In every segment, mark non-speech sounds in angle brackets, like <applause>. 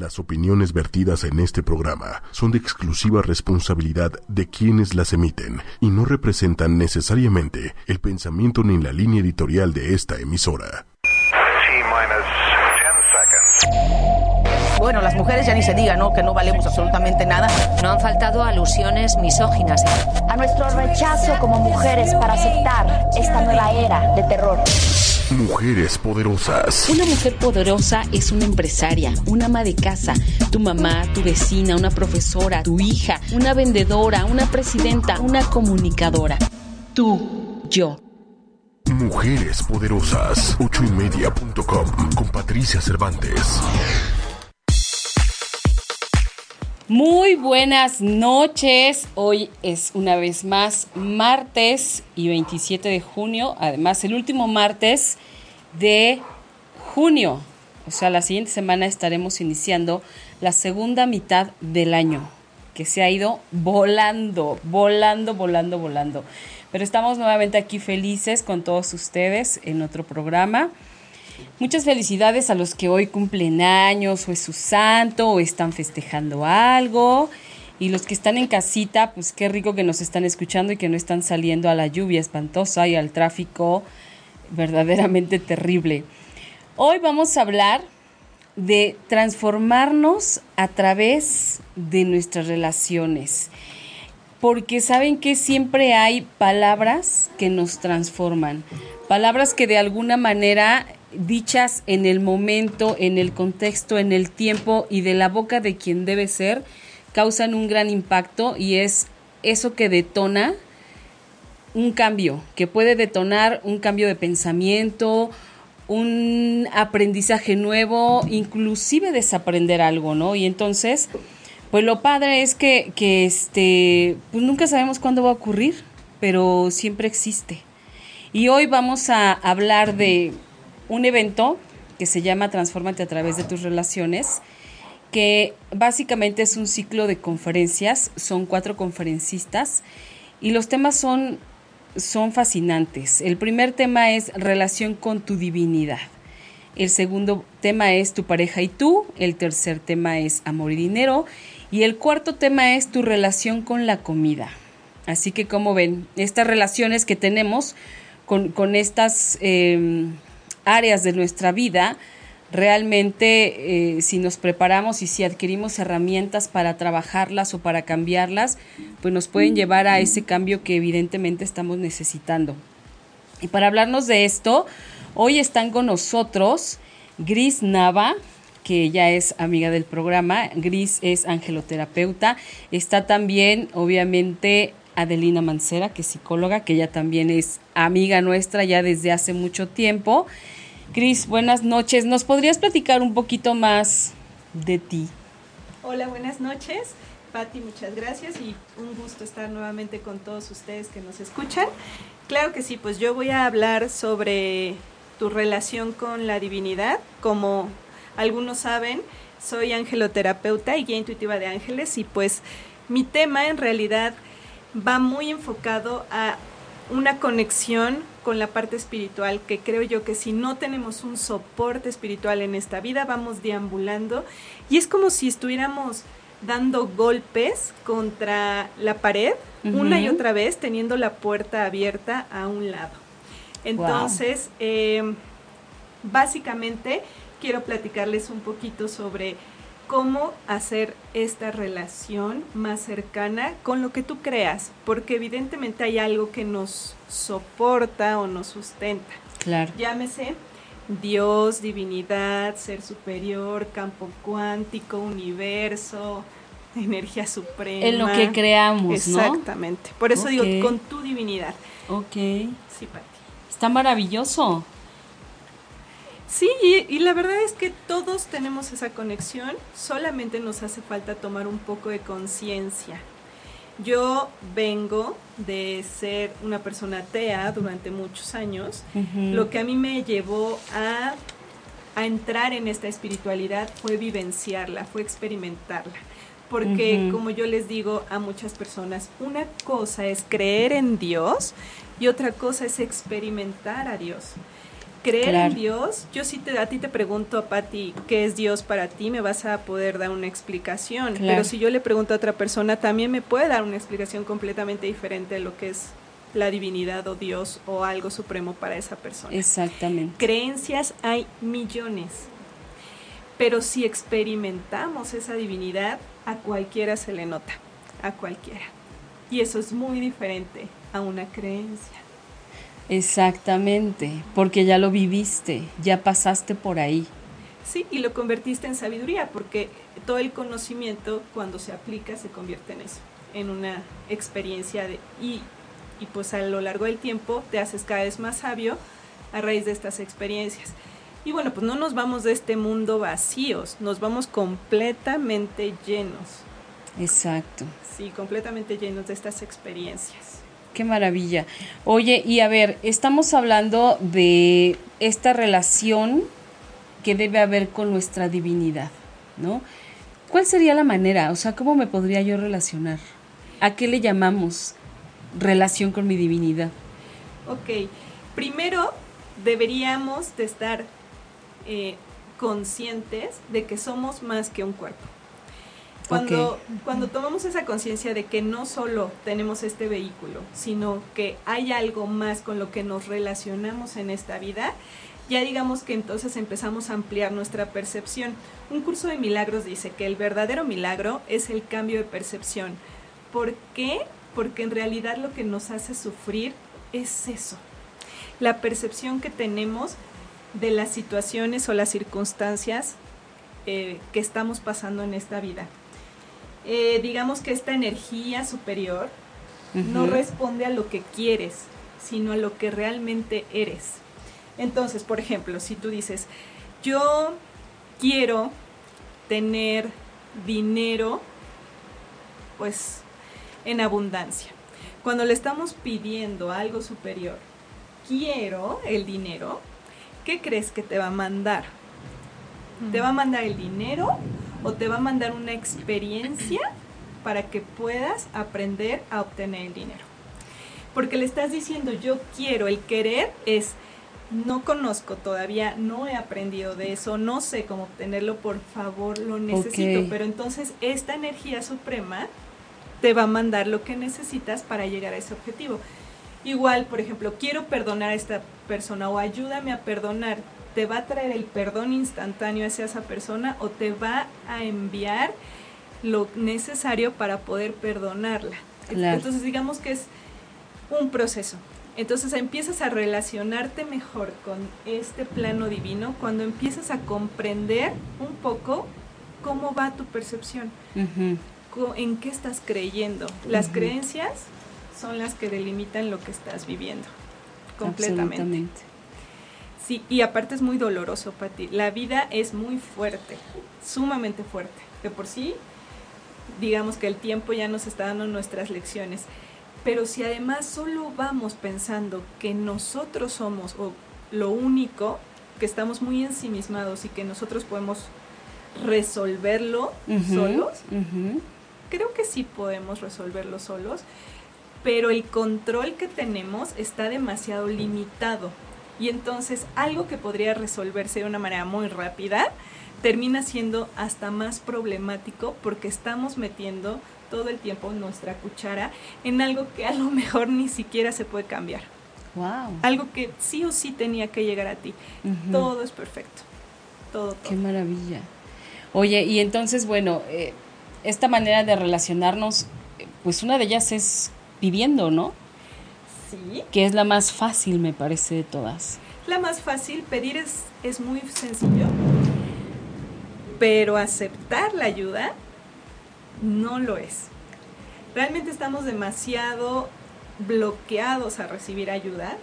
Las opiniones vertidas en este programa son de exclusiva responsabilidad de quienes las emiten y no representan necesariamente el pensamiento ni la línea editorial de esta emisora. Bueno, las mujeres ya ni se diga, ¿no? Que no valemos absolutamente nada. No han faltado alusiones misóginas. A nuestro rechazo como mujeres para aceptar esta nueva era de terror. Mujeres poderosas. Una mujer poderosa es una empresaria, una ama de casa, tu mamá, tu vecina, una profesora, tu hija, una vendedora, una presidenta, una comunicadora. Tú, yo. Mujeres poderosas. Ochoymedia.com con Patricia Cervantes. Muy buenas noches. Hoy es una vez más martes y 27 de junio. Además, el último martes de junio. O sea, la siguiente semana estaremos iniciando la segunda mitad del año, que se ha ido volando, volando, volando, volando. Pero estamos nuevamente aquí felices con todos ustedes en otro programa. Muchas felicidades a los que hoy cumplen años o es su santo o están festejando algo. Y los que están en casita, pues qué rico que nos están escuchando y que no están saliendo a la lluvia espantosa y al tráfico verdaderamente terrible. Hoy vamos a hablar de transformarnos a través de nuestras relaciones. Porque saben que siempre hay palabras que nos transforman. Palabras que de alguna manera dichas en el momento, en el contexto, en el tiempo y de la boca de quien debe ser, causan un gran impacto y es eso que detona un cambio, que puede detonar un cambio de pensamiento, un aprendizaje nuevo, inclusive desaprender algo, ¿no? Y entonces, pues lo padre es que, que este, pues nunca sabemos cuándo va a ocurrir, pero siempre existe. Y hoy vamos a hablar de un evento que se llama Transfórmate a través de tus relaciones, que básicamente es un ciclo de conferencias, son cuatro conferencistas y los temas son, son fascinantes. El primer tema es relación con tu divinidad. El segundo tema es tu pareja y tú. El tercer tema es amor y dinero. Y el cuarto tema es tu relación con la comida. Así que como ven, estas relaciones que tenemos con, con estas eh, áreas de nuestra vida, realmente eh, si nos preparamos y si adquirimos herramientas para trabajarlas o para cambiarlas, pues nos pueden llevar a ese cambio que evidentemente estamos necesitando. Y para hablarnos de esto, hoy están con nosotros Gris Nava, que ya es amiga del programa. Gris es angeloterapeuta. Está también, obviamente, Adelina Mancera, que es psicóloga, que ella también es amiga nuestra ya desde hace mucho tiempo. Cris, buenas noches. ¿Nos podrías platicar un poquito más de ti? Hola, buenas noches. Patti, muchas gracias y un gusto estar nuevamente con todos ustedes que nos escuchan. Claro que sí, pues yo voy a hablar sobre tu relación con la divinidad. Como algunos saben, soy angeloterapeuta y guía intuitiva de ángeles y pues mi tema en realidad va muy enfocado a una conexión con la parte espiritual que creo yo que si no tenemos un soporte espiritual en esta vida vamos deambulando. Y es como si estuviéramos dando golpes contra la pared una y otra vez teniendo la puerta abierta a un lado. Entonces, em, básicamente quiero platicarles un poquito sobre cómo hacer esta relación más cercana con lo que tú creas, porque evidentemente hay algo que nos soporta o nos sustenta. Claro. Llámese Dios, divinidad, ser superior, campo cuántico, universo, energía suprema. En lo que creamos, Exactamente. Por eso digo, con tu divinidad. Ok. Sí, Pati. Está maravilloso. Sí, y, la verdad es que todos tenemos esa conexión, solamente nos hace falta tomar un poco de conciencia. Yo vengo de ser una persona atea durante muchos años. Lo que a mí me llevó a, a, entrar en esta espiritualidad fue vivenciarla, fue experimentarla. Porque como yo les digo a muchas personas, una cosa es creer en Dios y otra cosa es experimentar a Dios. Creer en Dios, yo sí te, a ti te pregunto a Patti qué es Dios para ti, me vas a poder dar una explicación. Pero si yo le pregunto a otra persona, también me puede dar una explicación completamente diferente de lo que es la divinidad o Dios o algo supremo para esa persona. Exactamente. Creencias hay millones. Pero si experimentamos esa divinidad, a cualquiera se le nota, a cualquiera. Y eso es muy diferente a una creencia. Exactamente, porque ya lo viviste, ya pasaste por ahí. Sí, y lo convertiste en sabiduría, porque todo el conocimiento cuando se aplica se convierte en eso, en una experiencia de, y, y pues a lo largo del tiempo te haces cada vez más sabio a raíz de estas experiencias. Y bueno, pues no nos vamos de este mundo vacíos, nos vamos completamente llenos. Exacto. Sí, completamente llenos de estas experiencias. Qué maravilla. Oye, y a ver, estamos hablando de esta relación que debe haber con nuestra divinidad, ¿no? ¿Cuál sería la manera? O sea, ¿cómo me podría yo relacionar? ¿A qué le llamamos relación con mi divinidad? Ok, primero deberíamos de estar eh, conscientes de que somos más que un cuerpo. Cuando, cuando tomamos esa conciencia de que no solo tenemos este vehículo, sino que hay algo más con lo que nos relacionamos en esta vida, ya digamos que entonces empezamos a ampliar nuestra percepción. Un curso de milagros dice que el verdadero milagro es el cambio de percepción. ¿Por qué? Porque en realidad lo que nos hace sufrir es eso. La percepción que tenemos de las situaciones o las circunstancias eh, que estamos pasando en esta vida. Eh, digamos que esta energía superior no responde a lo que quieres, sino a lo que realmente eres. Entonces, por ejemplo, si tú dices, yo quiero tener dinero, pues en abundancia. Cuando le estamos pidiendo algo superior, quiero el dinero, ¿qué crees que te va a mandar? ¿Te va a mandar el dinero o te va a mandar una experiencia para que puedas aprender a obtener el dinero. Porque le estás diciendo yo quiero, el querer es no conozco todavía, no he aprendido de eso, no sé cómo obtenerlo, por favor, lo necesito. Pero entonces esta energía suprema te va a mandar lo que necesitas para llegar a ese objetivo. Igual, por ejemplo, quiero perdonar a esta persona o ayúdame a perdonar te va a traer el perdón instantáneo hacia esa persona o te va a enviar lo necesario para poder perdonarla. Entonces digamos que es un proceso. Entonces empiezas a relacionarte mejor con este plano divino cuando empiezas a comprender un poco cómo va tu percepción, en qué estás creyendo. Las creencias son las que delimitan lo que estás viviendo completamente. Sí, y aparte es muy doloroso, Pati. La vida es muy fuerte, sumamente fuerte. De por sí, digamos que el tiempo ya nos está dando nuestras lecciones. Pero si además solo vamos pensando que nosotros somos o lo único, que estamos muy ensimismados y que nosotros podemos resolverlo solos, creo que sí podemos resolverlo solos, pero el control que tenemos está demasiado limitado y entonces algo que podría resolverse de una manera muy rápida termina siendo hasta más problemático porque estamos metiendo todo el tiempo nuestra cuchara en algo que a lo mejor ni siquiera se puede cambiar. Wow. Algo que sí o sí tenía que llegar a ti. Todo es perfecto. Todo, Qué maravilla. Oye, y entonces, bueno, eh, esta manera de relacionarnos, eh, pues una de ellas es viviendo, ¿no? Que es la más fácil, me parece, de todas. La más fácil, pedir es, es muy sencillo, pero aceptar la ayuda no lo es. Realmente estamos demasiado bloqueados a recibir ayuda.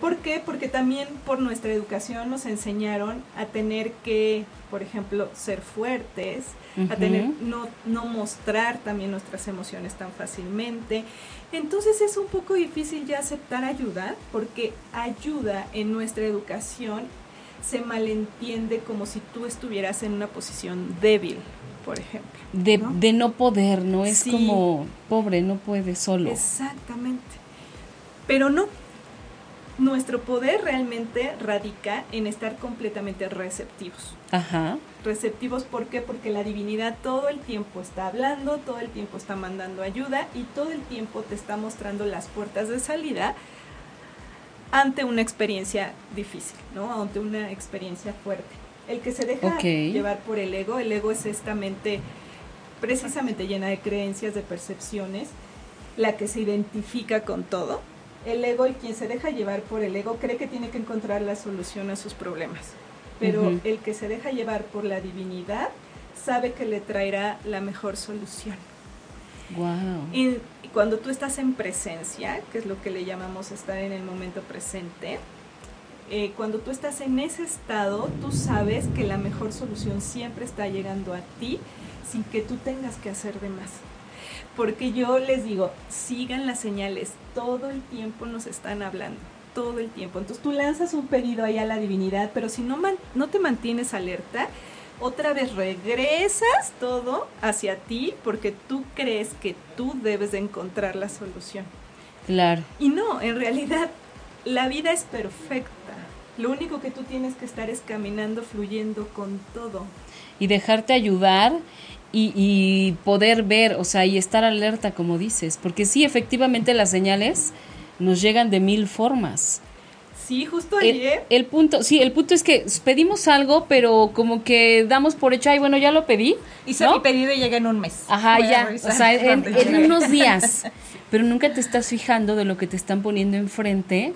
¿Por qué? Porque también por nuestra educación nos enseñaron a tener que, por ejemplo, ser fuertes, a tener, no, no mostrar también nuestras emociones tan fácilmente. Entonces es un poco difícil ya aceptar ayuda porque ayuda en nuestra educación se malentiende como si tú estuvieras en una posición débil, por ejemplo. De no, de no poder, ¿no? Es como pobre, no puede solo. Exactamente. Pero no. Nuestro poder realmente radica en estar completamente receptivos. Ajá. Receptivos, ¿por qué? Porque la divinidad todo el tiempo está hablando, todo el tiempo está mandando ayuda y todo el tiempo te está mostrando las puertas de salida ante una experiencia difícil, ¿no? Ante una experiencia fuerte. El que se deja llevar por el ego, el ego es esta mente precisamente llena de creencias, de percepciones, la que se identifica con todo. El ego, el quien se deja llevar por el ego, cree que tiene que encontrar la solución a sus problemas. Pero el que se deja llevar por la divinidad sabe que le traerá la mejor solución. Wow. Y cuando tú estás en presencia, que es lo que le llamamos estar en el momento presente, eh, cuando tú estás en ese estado, tú sabes que la mejor solución siempre está llegando a ti sin que tú tengas que hacer de más. Porque yo les digo, sigan las señales, todo el tiempo nos están hablando, todo el tiempo. Entonces tú lanzas un pedido ahí a la divinidad, pero si no, man- no te mantienes alerta, otra vez regresas todo hacia ti porque tú crees que tú debes de encontrar la solución. Claro. Y no, en realidad la vida es perfecta. Lo único que tú tienes que estar es caminando, fluyendo con todo. Y dejarte ayudar y, y poder ver, o sea, y estar alerta, como dices. Porque sí, efectivamente las señales nos llegan de mil formas. Sí, justo El, ayer. el punto, sí, el punto es que pedimos algo, pero como que damos por hecho, ay, bueno, ya lo pedí. Hice ¿no? mi pedido y llega en un mes. Ajá, Voy ya, o sea, <laughs> en, en unos días. <laughs> Pero nunca te estás fijando de lo que te están poniendo enfrente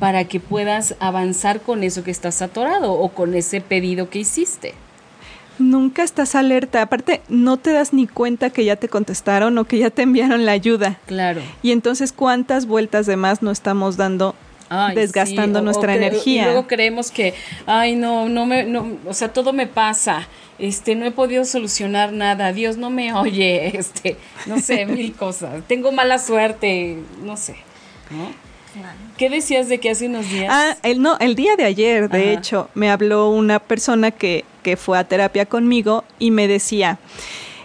para que puedas avanzar con eso que estás atorado o con ese pedido que hiciste. Nunca estás alerta. Aparte, no te das ni cuenta que ya te contestaron o que ya te enviaron la ayuda. Claro. Y entonces, ¿cuántas vueltas de más no estamos dando Ay, desgastando sí, o- o nuestra energía? Y luego creemos que, ay, no, no me, no, o sea, todo me pasa. Este, no he podido solucionar nada. Dios no me oye. <laughs> Este, no sé, mil cosas. Tengo mala suerte. No sé. ¿no? ¿Qué decías de que hace unos días? Ah, el, no, el día de ayer, de Ajá. hecho, me habló una persona que, que fue a terapia conmigo y me decía,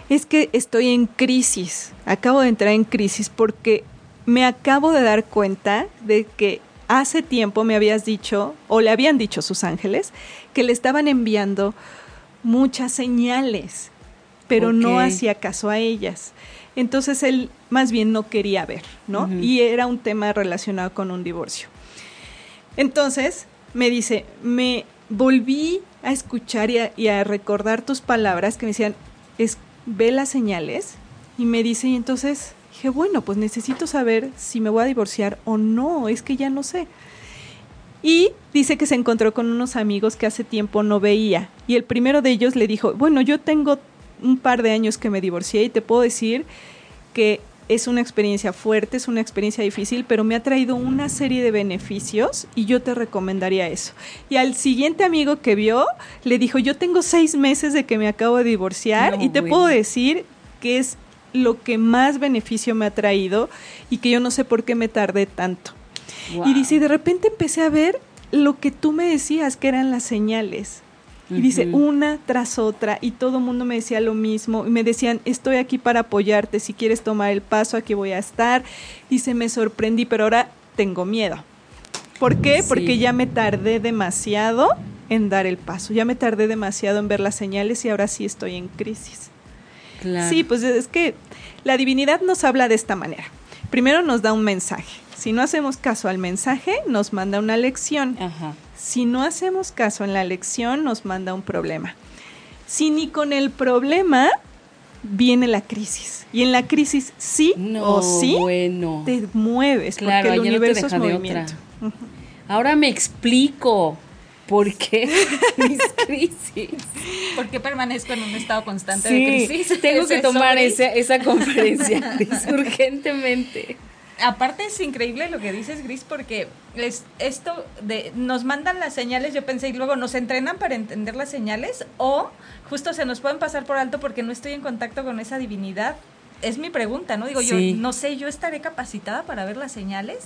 es que estoy en crisis, acabo de entrar en crisis porque me acabo de dar cuenta de que hace tiempo me habías dicho, o le habían dicho sus ángeles, que le estaban enviando muchas señales, pero no hacía caso a ellas. Entonces él más bien no quería ver, ¿no? Y era un tema relacionado con un divorcio. Entonces me dice, me volví a escuchar y a, y a recordar tus palabras que me decían, es, ve las señales. Y me dice, y entonces dije, bueno, pues necesito saber si me voy a divorciar o no, es que ya no sé. Y dice que se encontró con unos amigos que hace tiempo no veía. Y el primero de ellos le dijo, bueno, yo tengo un par de años que me divorcié y te puedo decir que es una experiencia fuerte, es una experiencia difícil, pero me ha traído una serie de beneficios y yo te recomendaría eso. Y al siguiente amigo que vio, le dijo, yo tengo seis meses de que me acabo de divorciar No, y te bueno. puedo decir que es lo que más beneficio me ha traído y que yo no sé por qué me tardé tanto. Wow. Y dice, de repente empecé a ver lo que tú me decías que eran las señales. Y dice, una tras otra, y todo el mundo me decía lo mismo, y me decían, estoy aquí para apoyarte, si quieres tomar el paso, aquí voy a estar. Dice, me sorprendí, pero ahora tengo miedo. ¿Por qué? Sí. Porque ya me tardé demasiado en dar el paso, ya me tardé demasiado en ver las señales y ahora sí estoy en crisis. Claro. Sí, pues es que la divinidad nos habla de esta manera. Primero nos da un mensaje. Si no hacemos caso al mensaje, nos manda una lección. Ajá. Si no hacemos caso en la lección, nos manda un problema. Si ni con el problema viene la crisis. Y en la crisis sí No, o sí bueno. te mueves, Claro, porque el ya no te universo es movimiento. Ahora me explico por qué <laughs> mis crisis. ¿Por qué permanezco en un estado constante Sí, de crisis? tengo <laughs> ¿Es que tomar Gris? esa, esa <laughs> conferencia urgentemente. Aparte es increíble lo que dices, Gris, porque es esto de nos mandan las señales, yo pensé, y luego nos entrenan para entender las señales, o justo se nos pueden pasar por alto porque no estoy en contacto con esa divinidad. Es mi pregunta, ¿no? Digo, Sí. yo no sé, ¿yo estaré capacitada para ver las señales?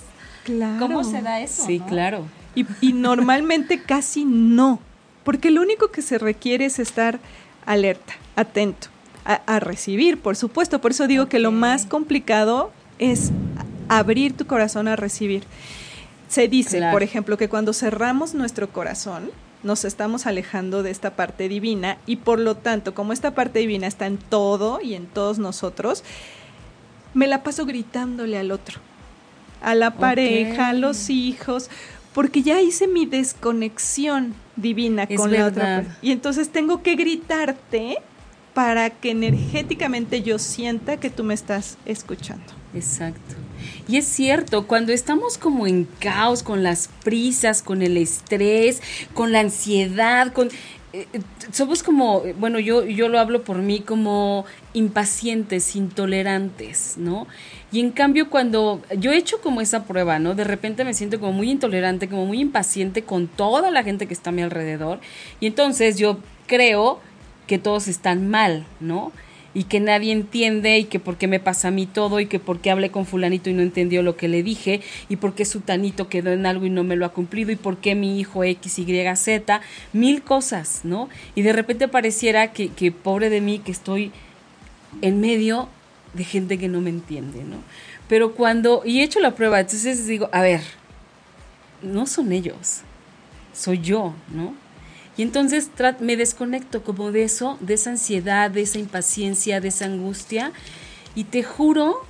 Claro. ¿Cómo se da eso? Sí, no? claro. Y, y normalmente <laughs> casi no, porque lo único que se requiere es estar alerta, atento, a, a recibir, por supuesto. Por eso digo que lo más complicado es abrir tu corazón a recibir. se dice, Claro. por ejemplo, que cuando cerramos nuestro corazón, nos estamos alejando de esta parte divina y por lo tanto, como esta parte divina está en todo y en todos nosotros, me la paso gritándole al otro, a la pareja, a los hijos, porque ya hice mi desconexión divina Es con la otra persona. Y entonces tengo que gritarte para que energéticamente yo sienta que tú me estás escuchando. Exacto. Y es cierto, cuando estamos como en caos, con las prisas, con el estrés, con la ansiedad, con eh, eh, somos como, bueno, yo yo lo hablo por mí como impacientes, intolerantes, ¿no? Y en cambio cuando yo he hecho como esa prueba, ¿no? De repente me siento como muy intolerante, como muy impaciente con toda la gente que está a mi alrededor y entonces yo creo que todos están mal, ¿no? Y que nadie entiende y que por qué me pasa a mí todo y que por qué hablé con fulanito y no entendió lo que le dije y por qué sutanito quedó en algo y no me lo ha cumplido y por qué mi hijo X, Y, Z, mil cosas, ¿no? Y de repente pareciera que, que pobre de mí que estoy en medio de gente que no me entiende, ¿no? Pero cuando, y he hecho la prueba, entonces digo, a ver, no son ellos, soy yo, ¿no? Y entonces me desconecto como de eso, de esa ansiedad, de esa impaciencia, de esa angustia. Y te juro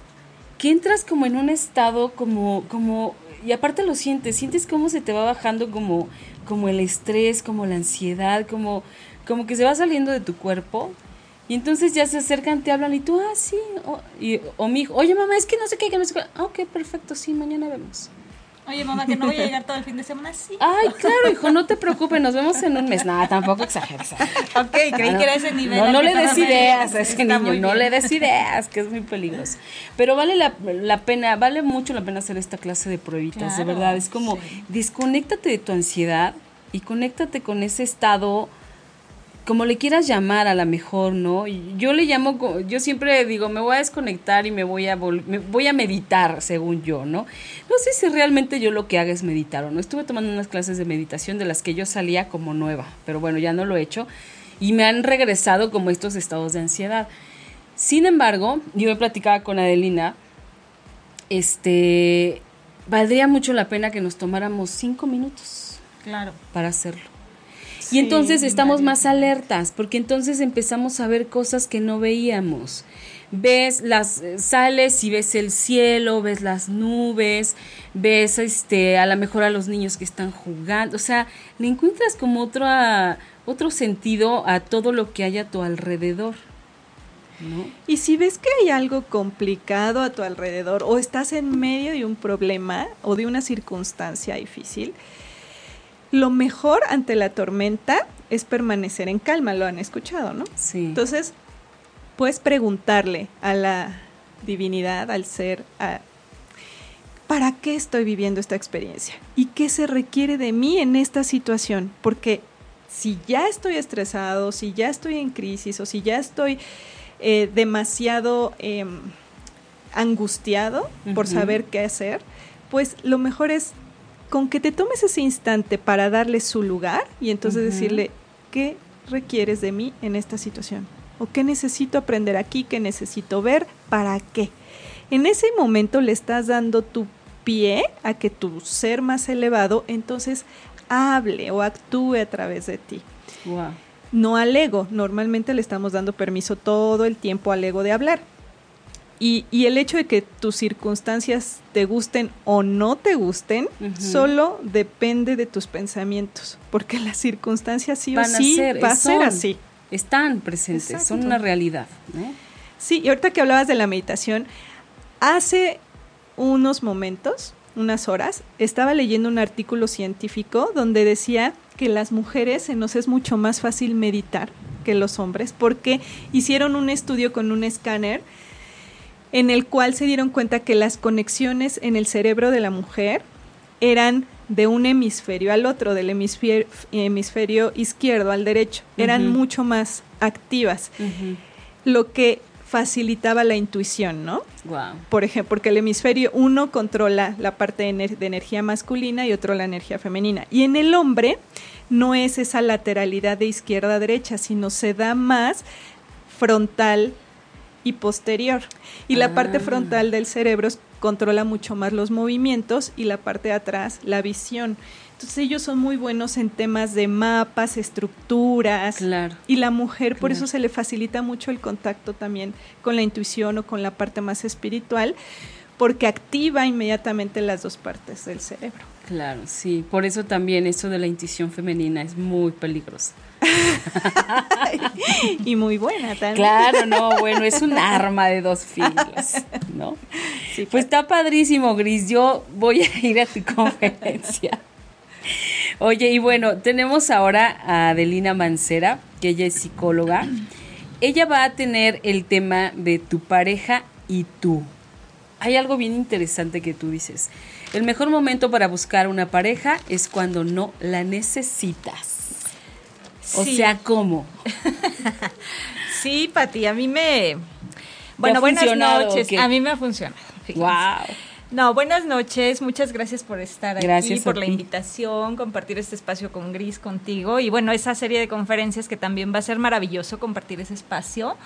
que entras como en un estado como, como, y aparte lo sientes, sientes cómo se te va bajando como, como el estrés, como la ansiedad, como, como que se va saliendo de tu cuerpo. Y entonces ya se acercan, te hablan y tú, ah, sí, o, y, o mi hijo, oye mamá, es que no sé qué, que no sé qué. Ah, ok, perfecto, sí, mañana vemos. Oye, mamá, que no voy a llegar todo el fin de semana. Sí. Ay, claro, hijo, no te preocupes, nos vemos en un mes. Nada, tampoco exageres. Ok, creí que era ese nivel. No, no le des ideas a ese niño, no le des ideas, que es muy peligroso. Pero vale la, la pena, vale mucho la pena hacer esta clase de pruebitas, de verdad. Es como, sí. desconéctate de tu ansiedad y conéctate con ese estado como le quieras llamar a la mejor, ¿no? Yo le llamo, yo siempre digo, me voy a desconectar y me voy a me voy a meditar, según yo, ¿no? No sé si realmente yo lo que haga es meditar o no. Estuve tomando unas clases de meditación de las que yo salía como nueva, pero bueno, ya no lo he hecho y me han regresado como estos estados de ansiedad. Sin embargo, yo me platicaba con Adelina, este, valdría mucho la pena que nos tomáramos cinco minutos Claro. para hacerlo. Sí, y entonces estamos vale. más alertas, porque entonces empezamos a ver cosas que no veíamos. Ves las eh, sales y ves el cielo, ves las nubes, ves este a lo mejor a los niños que están jugando, o sea, le encuentras como otro otro sentido a todo lo que hay a tu alrededor. ¿No? Y si ves que hay algo complicado a tu alrededor o estás en medio de un problema o de una circunstancia difícil, lo mejor ante la tormenta es permanecer en calma, lo han escuchado, ¿no? Sí. Entonces, puedes preguntarle a la divinidad, al ser, a, ¿para qué estoy viviendo esta experiencia? ¿Y qué se requiere de mí en esta situación? Porque si ya estoy estresado, si ya estoy en crisis o si ya estoy eh, demasiado eh, angustiado por saber qué hacer, pues lo mejor es con que te tomes ese instante para darle su lugar y entonces decirle, ¿qué requieres de mí en esta situación? ¿O qué necesito aprender aquí? ¿Qué necesito ver? ¿Para qué? En ese momento le estás dando tu pie a que tu ser más elevado entonces hable o actúe a través de ti. Wow. No al ego, normalmente le estamos dando permiso todo el tiempo al ego de hablar. Y, y el hecho de que tus circunstancias te gusten o no te gusten, solo depende de tus pensamientos, porque las circunstancias sí Van o a sí ser, va a ser así. Están presentes, son una realidad, ¿no? Sí, y ahorita que hablabas de la meditación, hace unos momentos, unas horas, estaba leyendo un artículo científico donde decía que las mujeres se nos es mucho más fácil meditar que los hombres porque hicieron un estudio con un escáner en el cual se dieron cuenta que las conexiones en el cerebro de la mujer eran de un hemisferio al otro, del hemisferio, hemisferio izquierdo al derecho, eran mucho más activas lo que facilitaba la intuición, ¿no? Wow. Por ejemplo, porque el hemisferio uno controla la parte de, ener- de energía masculina y otro la energía femenina. Y en el hombre no es esa lateralidad de izquierda a derecha, sino se da más frontal y posterior. Y la parte Ah. frontal del cerebro controla mucho más los movimientos y la parte de atrás la visión. Entonces ellos son muy buenos en temas de mapas, estructuras. Claro. Y la mujer, por eso se le facilita mucho el contacto también con la intuición o con la parte más espiritual, porque activa inmediatamente las dos partes del cerebro. Claro, sí. Por eso también eso de la intuición femenina es muy peligroso. <laughs> y muy buena también. Claro, no, bueno, es un arma de dos filos, ¿no? Sí, Pues está padrísimo, Gris. Yo voy a ir a tu conferencia. Oye, y bueno, tenemos ahora a Adelina Mancera, que ella es psicóloga. Ella va a tener el tema de tu pareja y tú. Hay algo bien interesante que tú dices. El mejor momento para buscar una pareja es cuando no la necesitas. O sea, ¿cómo? <laughs> Sí, Pati, a mí me... Bueno, buenas noches. A mí me ha funcionado. fíjense. Wow. No, buenas noches. Muchas gracias por estar Gracias aquí, por la ti. invitación, compartir este espacio con Gris contigo y bueno, esa serie de conferencias que también va a ser maravilloso compartir ese espacio,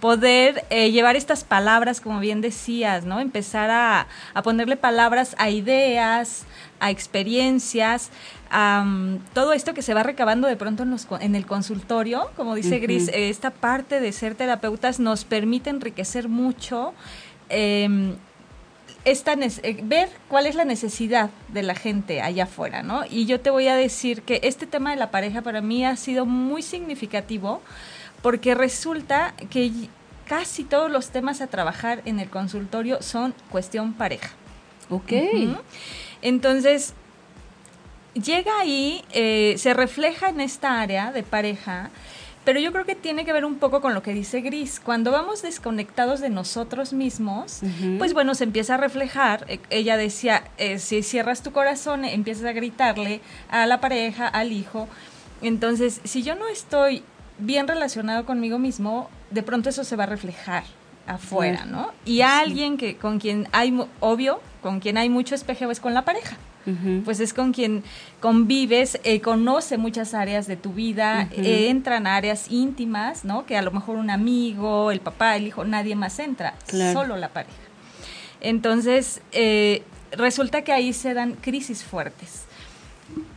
poder eh, llevar estas palabras, como bien decías, ¿no? Empezar a, a ponerle palabras a ideas, a experiencias, todo esto que se va recabando de pronto en, los, en el consultorio, como dice Gris, eh, esta parte de ser terapeutas nos permite enriquecer mucho. em, esta eh, ver cuál es la necesidad de la gente allá afuera, ¿no? Y yo te voy a decir que este tema de la pareja para mí ha sido muy significativo porque resulta que casi todos los temas a trabajar en el consultorio son cuestión pareja. Ok. Entonces, llega ahí, eh, se refleja en esta área de pareja, pero yo creo que tiene que ver un poco con lo que dice Gris. Cuando vamos desconectados de nosotros mismos, pues bueno, se empieza a reflejar. Eh, Ella decía, eh, si cierras tu corazón, eh, empiezas a gritarle a la pareja, al hijo. Entonces, si yo no estoy bien relacionado conmigo mismo, de pronto eso se va a reflejar afuera. ¿no? Y alguien que con quien hay, obvio, con quien hay mucho espejeo es con la pareja. Pues es con quien convives, eh, conoce muchas áreas de tu vida, eh, entran a áreas íntimas, ¿no? Que a lo mejor un amigo, el papá, el hijo, nadie más entra, Claro. solo la pareja. Entonces, eh, resulta que ahí se dan crisis fuertes.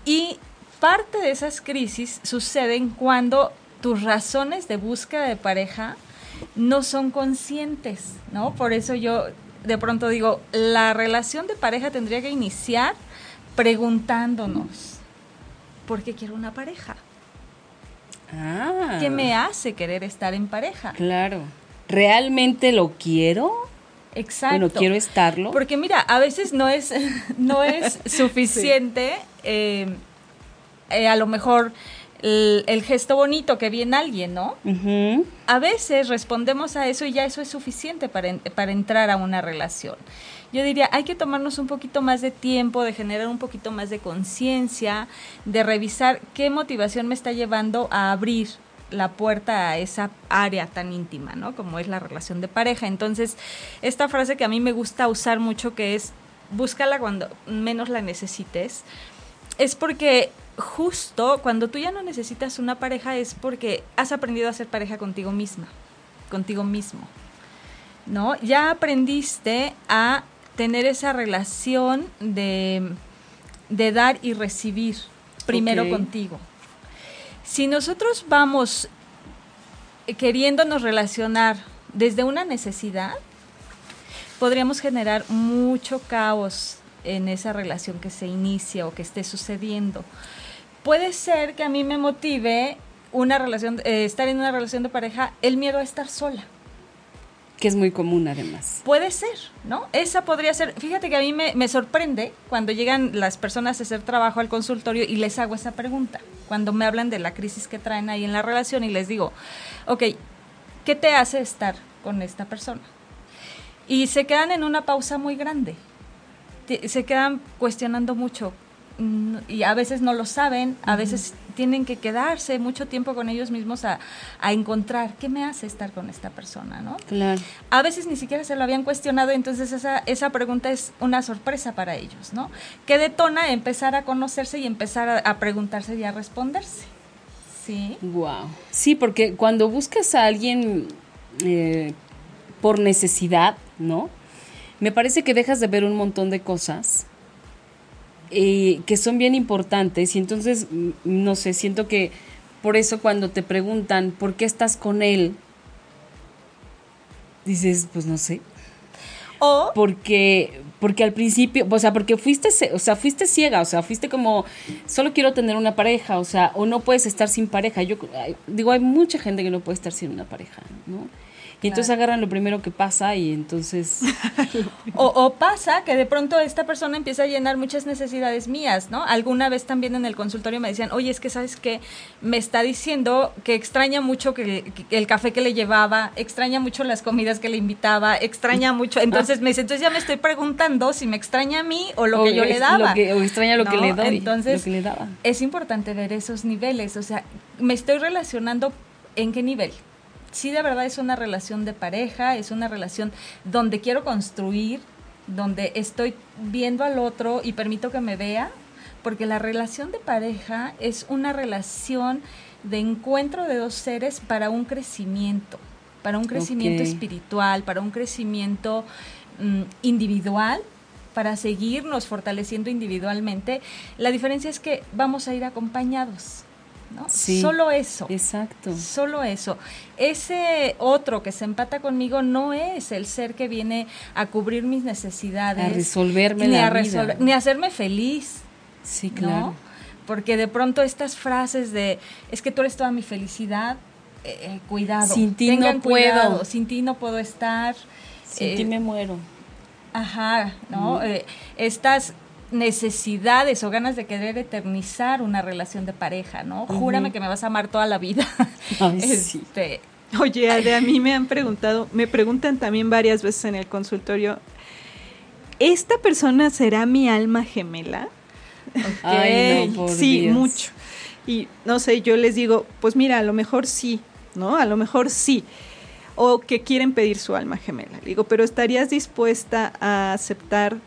Y parte de esas crisis suceden cuando tus razones de búsqueda de pareja no son conscientes, ¿no? Por eso yo de pronto digo, la relación de pareja tendría que iniciar preguntándonos, ¿por qué quiero una pareja? Ah. ¿Qué me hace querer estar en pareja? Claro. ¿Realmente lo quiero? Exacto. Bueno, quiero estarlo. Porque mira, a veces no es, <laughs> no es <laughs> suficiente eh, eh, a lo mejor el, el gesto bonito que vi en alguien, ¿no? A veces respondemos a eso y ya eso es suficiente para, en- para entrar a una relación. Yo diría, hay que tomarnos un poquito más de tiempo, de generar un poquito más de conciencia, de revisar qué motivación me está llevando a abrir la puerta a esa área tan íntima, ¿no? Como es la relación de pareja. Entonces, esta frase que a mí me gusta usar mucho, que es, búscala cuando menos la necesites, es porque justo cuando tú ya no necesitas una pareja es porque has aprendido a ser pareja contigo misma, contigo mismo. ¿No? Ya aprendiste a tener esa relación de, de dar y recibir primero contigo. Si nosotros vamos queriéndonos relacionar desde una necesidad, podríamos generar mucho caos en esa relación que se inicia o que esté sucediendo. Puede ser que a mí me motive una relación, eh, estar en una relación de pareja, el miedo a estar sola. Que es muy común además. Puede ser, ¿no? Esa podría ser. Fíjate que a mí me, me sorprende cuando llegan las personas a hacer trabajo al consultorio y les hago esa pregunta. Cuando me hablan de la crisis que traen ahí en la relación y les digo, ok, ¿qué te hace estar con esta persona? Y se quedan en una pausa muy grande. Se quedan cuestionando mucho y a veces no lo saben, a veces tienen que quedarse mucho tiempo con ellos mismos a, a encontrar qué me hace estar con esta persona, ¿no? Claro. a veces ni siquiera se lo habían cuestionado, entonces esa, esa pregunta es una sorpresa para ellos, ¿no? Que detona empezar a conocerse y empezar a, a preguntarse y a responderse. Sí. Wow. Sí, porque cuando buscas a alguien eh, por necesidad, ¿no? me parece que dejas de ver un montón de cosas eh, que son bien importantes y entonces, mm, no sé, siento que por eso cuando te preguntan por qué estás con él, dices, pues no sé. O Porque, porque al principio, o sea, porque fuiste, o sea, fuiste ciega, o sea, fuiste como, solo quiero tener una pareja, o sea, o no puedes estar sin pareja. Yo digo, hay mucha gente que no puede estar sin una pareja, ¿no? Y entonces agarran lo primero que pasa y entonces, <laughs> O, o pasa que de pronto esta persona empieza a llenar muchas necesidades mías, ¿no? Alguna vez también en el consultorio me decían, oye, es que sabes que me está diciendo que extraña mucho que, que el café que le llevaba, extraña mucho las comidas que le invitaba, extraña mucho. <laughs> Entonces me dice, entonces ya me estoy preguntando si me extraña a mí o lo que yo le daba. lo que- o extraña lo que le doy, Entonces, lo que le daba. es importante ver esos niveles, o sea, me estoy relacionando en qué nivel. Sí, de verdad es una relación de pareja, es una relación donde quiero construir, donde estoy viendo al otro y permito que me vea, porque la relación de pareja es una relación de encuentro de dos seres para un crecimiento, para un crecimiento espiritual, para un crecimiento mm, individual, para seguirnos fortaleciendo individualmente. La diferencia es que vamos a ir acompañados, ¿no? Sí. Solo eso. exacto. Solo eso. Ese otro que se empata conmigo no es el ser que viene a cubrir mis necesidades. A resolverme ni la a vida. ni a hacerme feliz. Sí, ¿no? claro. Porque de pronto estas frases de es que tú eres toda mi felicidad, eh, eh, cuidado. Sin ti tengan no puedo. Sin ti no puedo estar. Sin eh, ti me muero. Ajá, ¿no? Eh, estas necesidades o ganas de querer eternizar una relación de pareja, ¿no? Júrame que me vas a amar toda la vida. <laughs> Ay, sí. Este, Oye, Ade, a mí <laughs> me han preguntado, me preguntan también varias veces en el consultorio, ¿esta persona será mi alma gemela? Ay, no, por sí, Dios. mucho. Y no sé, yo les digo, pues mira, a lo mejor sí, ¿no? A lo mejor sí. O que quieren pedir su alma gemela. Digo, pero ¿estarías dispuesta a aceptar?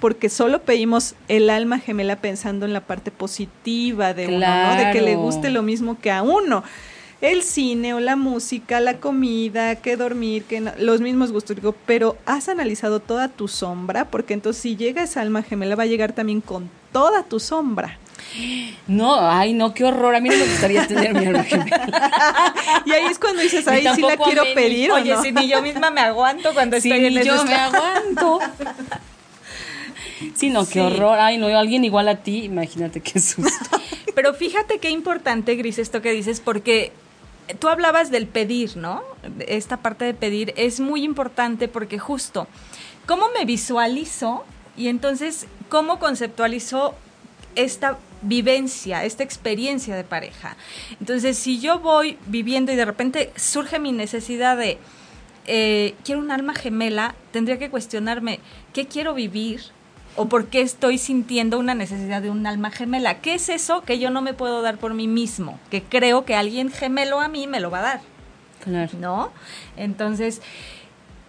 Porque solo pedimos el alma gemela pensando en la parte positiva de uno, ¿no? De que le guste lo mismo que a uno. El cine o la música, la comida, que dormir, que no- los mismos gustos. Digo, pero has analizado toda tu sombra, porque entonces si llega esa alma gemela va a llegar también con toda tu sombra. No, ay, no, qué horror. A mí no me gustaría tener mi alma gemela. <laughs> Y ahí es cuando dices, ahí sí la quiero mí, pedir, ¿o Oye, no? si ni yo misma me aguanto cuando <laughs> estoy en ni ese yo me aguanto. <laughs> Sí, no, Sí. qué horror. Ay, no, alguien igual a ti, imagínate qué susto. <laughs> Pero fíjate qué importante, Gris, esto que dices, porque tú hablabas del pedir, ¿no? Esta parte de pedir es muy importante porque justo, ¿cómo me visualizo? Y entonces, ¿cómo conceptualizo esta vivencia, esta experiencia de pareja? Entonces, si yo voy viviendo y de repente surge mi necesidad de, eh, quiero un alma gemela, tendría que cuestionarme, ¿qué quiero vivir? ¿O por qué estoy sintiendo una necesidad de un alma gemela? ¿Qué es eso que yo no me puedo dar por mí mismo? Que creo que alguien gemelo a mí me lo va a dar, Claro. ¿no? Entonces,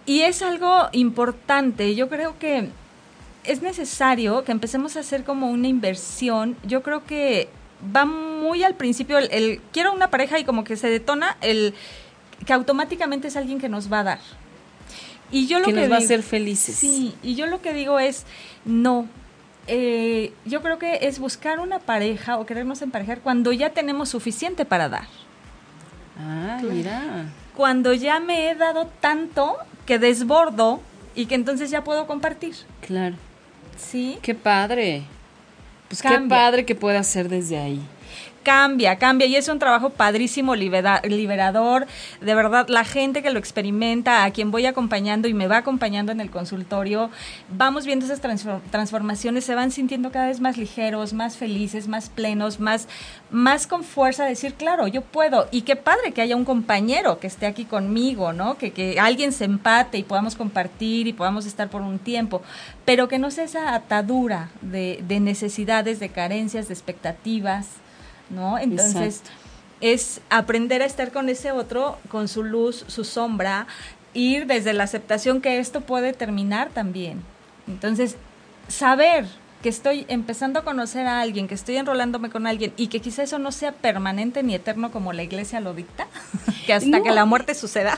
y es algo importante, yo creo que es necesario que empecemos a hacer como una inversión. Yo creo que va muy al principio el, el quiero una pareja y como que se detona el que automáticamente es alguien que nos va a dar. Y yo lo Que que, nos va a hacer felices. Sí, y yo lo que digo es no. Eh, yo creo que es buscar una pareja o querernos emparejar cuando ya tenemos suficiente para dar. Ah, mira. Cuando ya me he dado tanto que desbordo y que entonces ya puedo compartir. Claro. ¿Sí? Qué padre. Pues qué padre que pueda hacer desde ahí. Cambia, cambia y es un trabajo padrísimo, libera- liberador. De verdad, la gente que lo experimenta, a quien voy acompañando y me va acompañando en el consultorio, vamos viendo esas transfor- transformaciones, se van sintiendo cada vez más ligeros, más felices, más plenos, más, más con fuerza de decir, claro, yo puedo. Y qué padre que haya un compañero que esté aquí conmigo, ¿no? Que, que alguien se empate y podamos compartir y podamos estar por un tiempo, pero que no sea esa atadura de, de necesidades, de carencias, de expectativas. ¿No? Entonces, Exacto. es aprender a estar con ese otro, con su luz, su sombra, ir desde la aceptación que esto puede terminar también. Entonces, saber que estoy empezando a conocer a alguien, que estoy enrolándome con alguien y que quizá eso no sea permanente ni eterno como la iglesia lo dicta, <laughs> que hasta No. que la muerte suceda.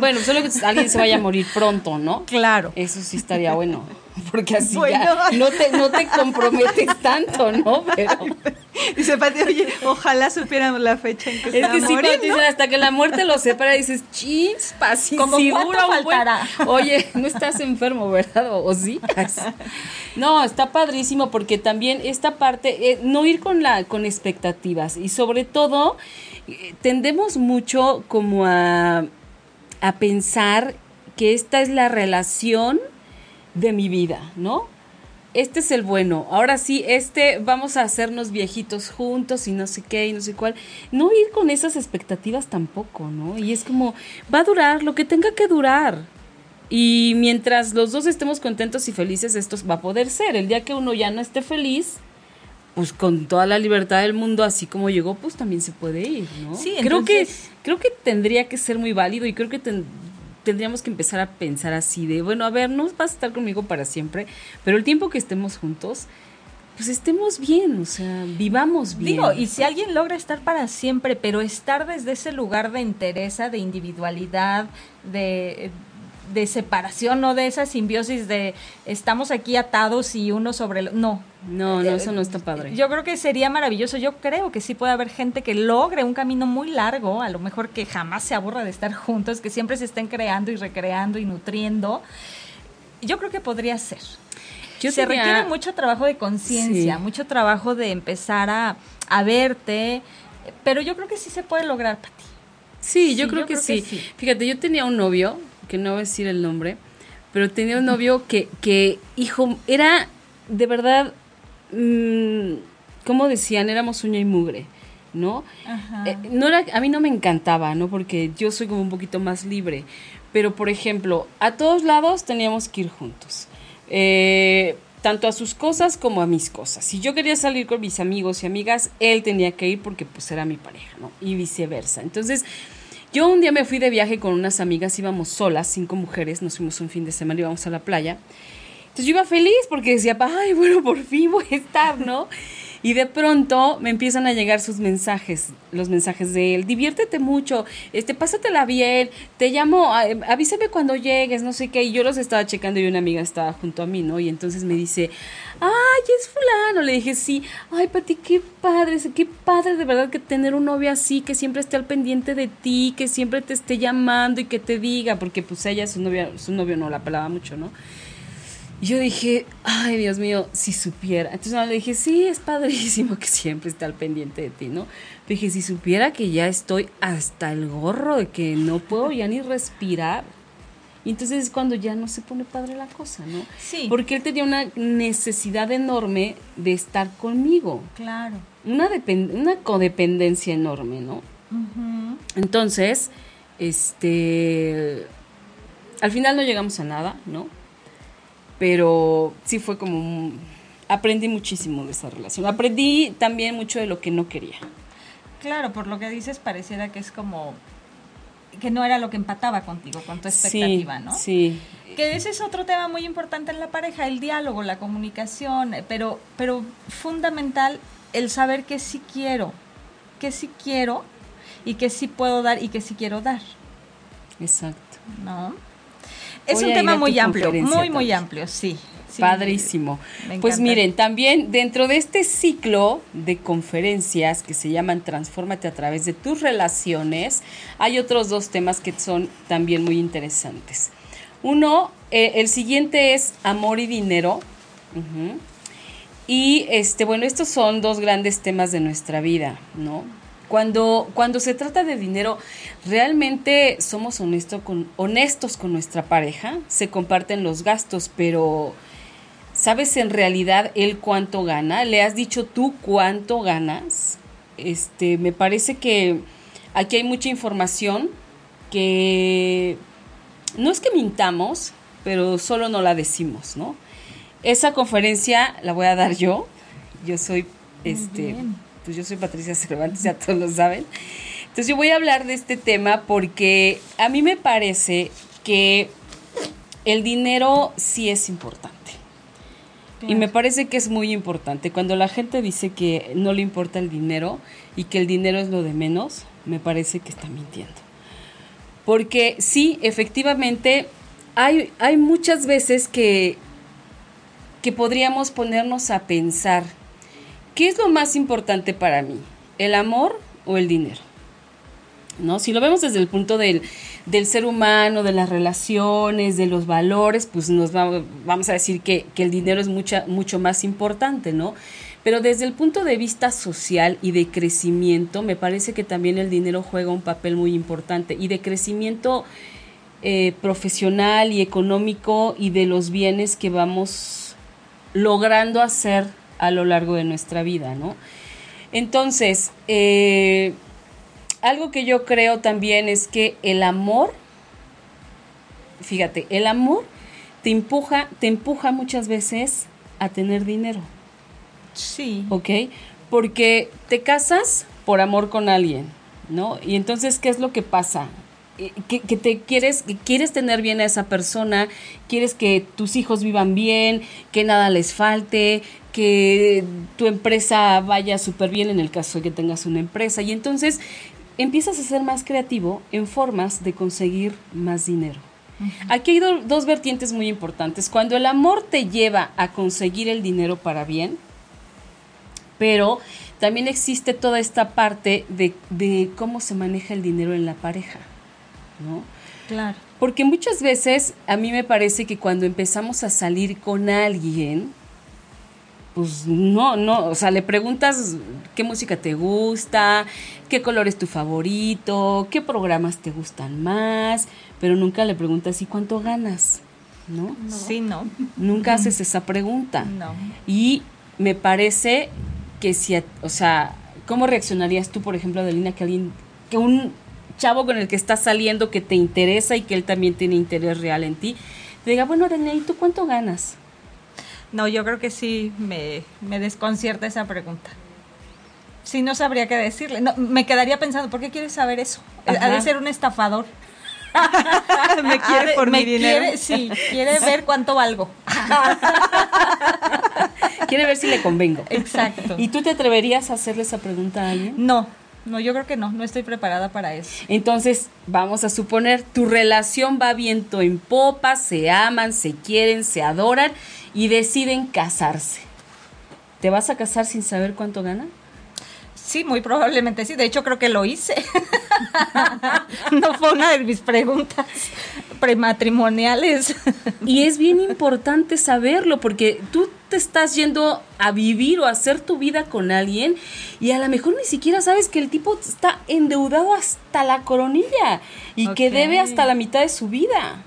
Bueno, solo que alguien se vaya a morir pronto, ¿no? Claro. Eso sí estaría bueno, <laughs> porque así Bueno. ya no te, no te comprometes tanto, ¿no? Pero <laughs> Dice Pati, oye, ojalá supiéramos la fecha en que se es que sí, dicen hasta que la muerte lo separa, dices, chispa, sí, ¿Cómo seguro, cuánto güey". faltará? Oye, no estás enfermo, ¿verdad? ¿O, o sí? No, está padrísimo porque también esta parte, eh, no ir con, la, con expectativas y sobre todo eh, tendemos mucho como a, a pensar que esta es la relación de mi vida, ¿no? Este es el bueno. Ahora sí, este vamos a hacernos viejitos juntos y no sé qué y no sé cuál. No ir con esas expectativas tampoco, ¿no? Y es como, va a durar lo que tenga que durar. Y mientras los dos estemos contentos y felices, esto va a poder ser. El día que uno ya no esté feliz, pues con toda la libertad del mundo, así como llegó, pues también se puede ir, ¿no? Sí, creo que entonces- creo que tendría que ser muy válido y creo que ten- tendríamos que empezar a pensar así de, bueno, a ver, no vas a estar conmigo para siempre, pero el tiempo que estemos juntos, pues estemos bien, o sea, vivamos bien. Digo, y si alguien logra estar para siempre, pero estar desde ese lugar de entereza, de individualidad, de, de separación, no de esa simbiosis de estamos aquí atados y uno sobre el... No. no, no, eso no está padre. Yo creo que sería maravilloso. Yo creo que sí puede haber gente que logre un camino muy largo, a lo mejor que jamás se aburra de estar juntos, que siempre se estén creando y recreando y nutriendo. Yo creo que podría ser. Yo se tenía- requiere mucho trabajo de conciencia, Sí. mucho trabajo de empezar a, a verte, pero yo creo que sí se puede lograr, Pati. Sí, yo Sí, creo, yo que, creo que sí. Fíjate, yo tenía un novio, que no voy a decir el nombre, pero tenía un novio que, que hijo, era de verdad, mm, como decían, éramos uña y mugre, ¿no? Eh, no era, a mí no me encantaba, ¿no? Porque yo soy como un poquito más libre. Pero, por ejemplo, a todos lados teníamos que ir juntos. Eh, tanto a sus cosas como a mis cosas. Si yo quería salir con mis amigos y amigas, él tenía que ir porque pues era mi pareja, ¿no? Y viceversa. Entonces, yo un día me fui de viaje con unas amigas, íbamos solas, cinco mujeres, nos fuimos un fin de semana, íbamos a la playa. Entonces yo iba feliz porque decía, ay, bueno, por fin voy a estar, ¿no? Y de pronto me empiezan a llegar sus mensajes, los mensajes de él, diviértete mucho, este, pásatela bien, te llamo, avísame cuando llegues, no sé qué, y yo los estaba checando y una amiga estaba junto a mí, ¿no? Y entonces me dice, ay, es fulano, le dije, sí, ay, Pati, qué padre, qué padre de verdad que tener un novio así, que siempre esté al pendiente de ti, que siempre te esté llamando y que te diga, porque pues ella, su novia, su novio no la pelaba mucho, ¿no? Y yo dije, ay, Dios mío, si supiera. Entonces no, le dije, sí, es padrísimo que siempre esté al pendiente de ti, ¿no? Dije, si supiera que ya estoy hasta el gorro de que no puedo ya ni respirar. Y entonces es cuando ya no se pone padre la cosa, ¿no? Sí. Porque él tenía una necesidad enorme de estar conmigo. Claro. Una, una codependencia enorme, ¿no? Ujú. Entonces, este, al final no llegamos a nada, ¿no? Pero sí fue como, un- aprendí muchísimo de esa relación. Aprendí también mucho de lo que no quería. Claro, por lo que dices pareciera que es como que no era lo que empataba contigo, con tu expectativa, sí, ¿no? Sí. Que ese es otro tema muy importante en la pareja, el diálogo, la comunicación, eh, pero, pero fundamental el saber que sí quiero, que sí quiero y que sí puedo dar y que sí quiero dar, Exacto. ¿no? Es Voy un tema muy amplio, muy, muy amplio, sí. Sí. Padrísimo. Pues miren, también dentro de este ciclo de conferencias que se llaman Transfórmate a través de tus relaciones, hay otros dos temas que son también muy interesantes. Uno, eh, el siguiente es amor y dinero. Y este, bueno, estos son dos grandes temas de nuestra vida, ¿no? Cuando, cuando se trata de dinero, realmente somos honesto con, honestos con nuestra pareja, se comparten los gastos, pero ¿sabes en realidad él cuánto gana? ¿Le has dicho tú cuánto ganas? Este, me parece que aquí hay mucha información que no es que mintamos, pero solo no la decimos, ¿no? Esa conferencia la voy a dar yo. Yo soy, este, pues yo soy Patricia Cervantes, ya todos lo saben. Entonces yo voy a hablar de este tema porque a mí me parece que el dinero sí es importante. Y me parece que es muy importante. Cuando la gente dice que no le importa el dinero y que el dinero es lo de menos, me parece que está mintiendo. Porque sí, efectivamente, hay, hay muchas veces que, que podríamos ponernos a pensar, ¿qué es lo más importante para mí? ¿El amor o el dinero? ¿No? Si lo vemos desde el punto del, del ser humano, de las relaciones, de los valores, pues nos vamos a decir que, el dinero es mucha, mucho más importante, ¿no? Pero desde el punto de vista social y de crecimiento, me parece que también el dinero juega un papel muy importante y de crecimiento eh, profesional y económico y de los bienes que vamos logrando hacer a lo largo de nuestra vida, ¿no? Entonces, eh, algo que yo creo también es que el amor, fíjate, el amor te empuja, te empuja muchas veces a tener dinero. Sí. ¿Ok? Porque te casas por amor con alguien, ¿no? Y entonces, ¿qué es lo que pasa? Eh, que, que, te quieres, quieres tener bien a esa persona, quieres que tus hijos vivan bien, que nada les falte, que tu empresa vaya súper bien en el caso de que tengas una empresa. Y entonces empiezas a ser más creativo en formas de conseguir más dinero. Aquí hay dos vertientes muy importantes. Cuando el amor te lleva a conseguir el dinero para bien, pero también existe toda esta parte de, de cómo se maneja el dinero en la pareja, ¿no? Claro. Porque muchas veces a mí me parece que cuando empezamos a salir con alguien, pues no, no, o sea, le preguntas qué música te gusta, qué color es tu favorito, qué programas te gustan más, pero nunca le preguntas y cuánto ganas, ¿no? Sí, no. Nunca haces esa pregunta. No. Y me parece que si, o sea, ¿cómo reaccionarías tú, por ejemplo, Adelina, que alguien, que un chavo con el que estás saliendo que te interesa y que él también tiene interés real en ti, te diga, bueno, Adelina, ¿y tú cuánto ganas? No, yo creo que sí me, me desconcierta esa pregunta. Sí, no sabría qué decirle. No, me quedaría pensando, ¿por qué quieres saber eso? Ha de ser un estafador. <laughs> me quiere por mi dinero. sí, quiere ver cuánto valgo. <laughs> quiere ver si le convengo. Exacto. ¿Y tú te atreverías a hacerle esa pregunta a alguien? No, no, yo creo que no, no estoy preparada para eso. Entonces, vamos a suponer, tu relación va viento en popa, se aman, se quieren, se adoran y deciden casarse. ¿Te vas a casar sin saber cuánto gana? Sí, muy probablemente sí. De hecho, creo que lo hice. <laughs> no fue una de mis preguntas prematrimoniales. y es bien importante saberlo porque tú te estás yendo a vivir o a hacer tu vida con alguien y a lo mejor ni siquiera sabes que el tipo está endeudado hasta la coronilla y que debe hasta la mitad de su vida.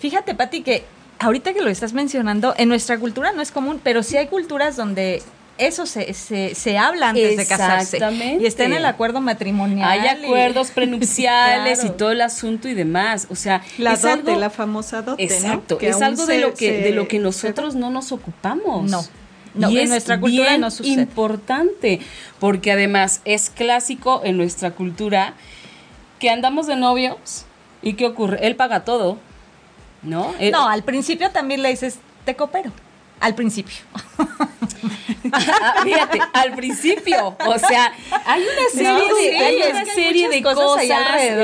Fíjate, Pati, que ahorita que lo estás mencionando, en nuestra cultura no es común, pero sí hay culturas donde eso se, se, se habla antes de casarse. Y está en el acuerdo matrimonial. Hay acuerdos <laughs> prenupciales y todo el asunto y demás. O sea, la dote, la famosa dote. Exacto, es algo de lo que, de lo que nosotros no nos ocupamos. No. No, y en nuestra cultura bien no sucede. importante, porque además es clásico en nuestra cultura que andamos de novios y ¿qué ocurre? Él paga todo, ¿no? no, al principio también le dices, te coopero. Al principio. <laughs> Fíjate, al principio. O sea, hay una serie de, hay una serie de cosas,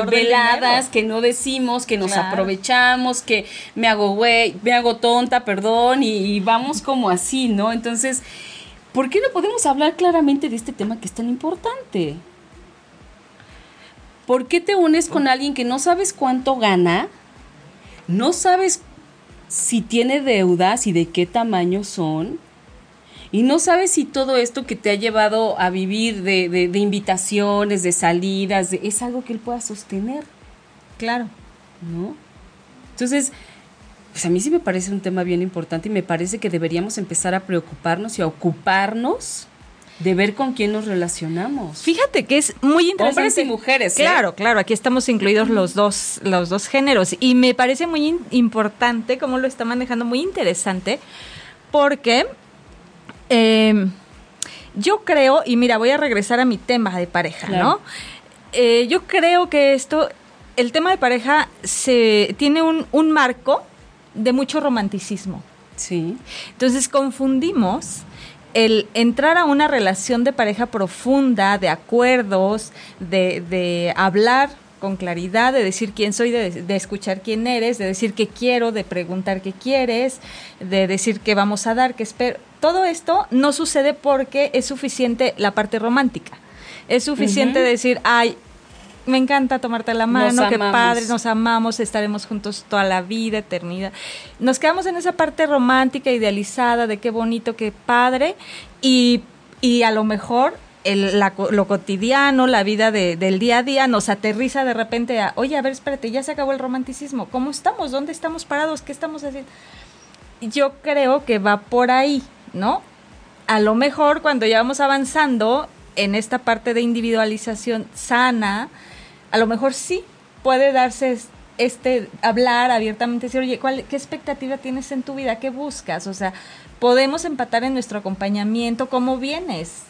veladas que no decimos, que nos aprovechamos, que me hago güey, me hago tonta, perdón, y, vamos como así, ¿no? Entonces, ¿por qué no podemos hablar claramente de este tema que es tan importante? ¿Por qué te unes con alguien que no sabes cuánto gana? No sabes si tiene deudas y de qué tamaño son. Y no sabes si todo esto que te ha llevado a vivir de, de, invitaciones, de salidas, es algo que él pueda sostener. Claro. ¿No? Entonces, pues a mí sí me parece un tema bien importante y me parece que deberíamos empezar a preocuparnos y a ocuparnos de ver con quién nos relacionamos. Fíjate que es muy interesante. Hombres y mujeres. ¿eh? Claro, claro, aquí estamos incluidos los dos, los dos géneros. Y me parece muy importante cómo lo está manejando, muy interesante, porque em, yo creo, y mira, voy a regresar a mi tema de pareja, ¿no? Eh, yo creo que esto, el tema de pareja se tiene un, un marco de mucho romanticismo. Sí. Entonces confundimos el entrar a una relación de pareja profunda, de acuerdos, de, de hablar con claridad, de decir quién soy, de, de, escuchar quién eres, de decir qué quiero, de preguntar qué quieres, de decir qué vamos a dar, qué espero. Todo esto no sucede porque es suficiente la parte romántica. Es suficiente decir, ay, me encanta tomarte la mano, Nos qué amamos. padre, nos amamos, estaremos juntos toda la vida, eternidad. Nos quedamos en esa parte romántica, idealizada, de qué bonito, qué padre, y, y a lo mejor el- la lo cotidiano, la vida de- del día a día, nos aterriza de repente a, oye, a ver, espérate, ya se acabó el romanticismo, ¿cómo estamos? ¿Dónde estamos parados? ¿Qué estamos haciendo? Yo creo que va por ahí, ¿no? A lo mejor cuando ya vamos avanzando en esta parte de individualización sana, a lo mejor sí puede darse es- este hablar abiertamente, decir, oye, ¿cuál, ¿qué expectativa tienes en tu vida? ¿Qué buscas? O sea, podemos empatar en nuestro acompañamiento cómo vienes.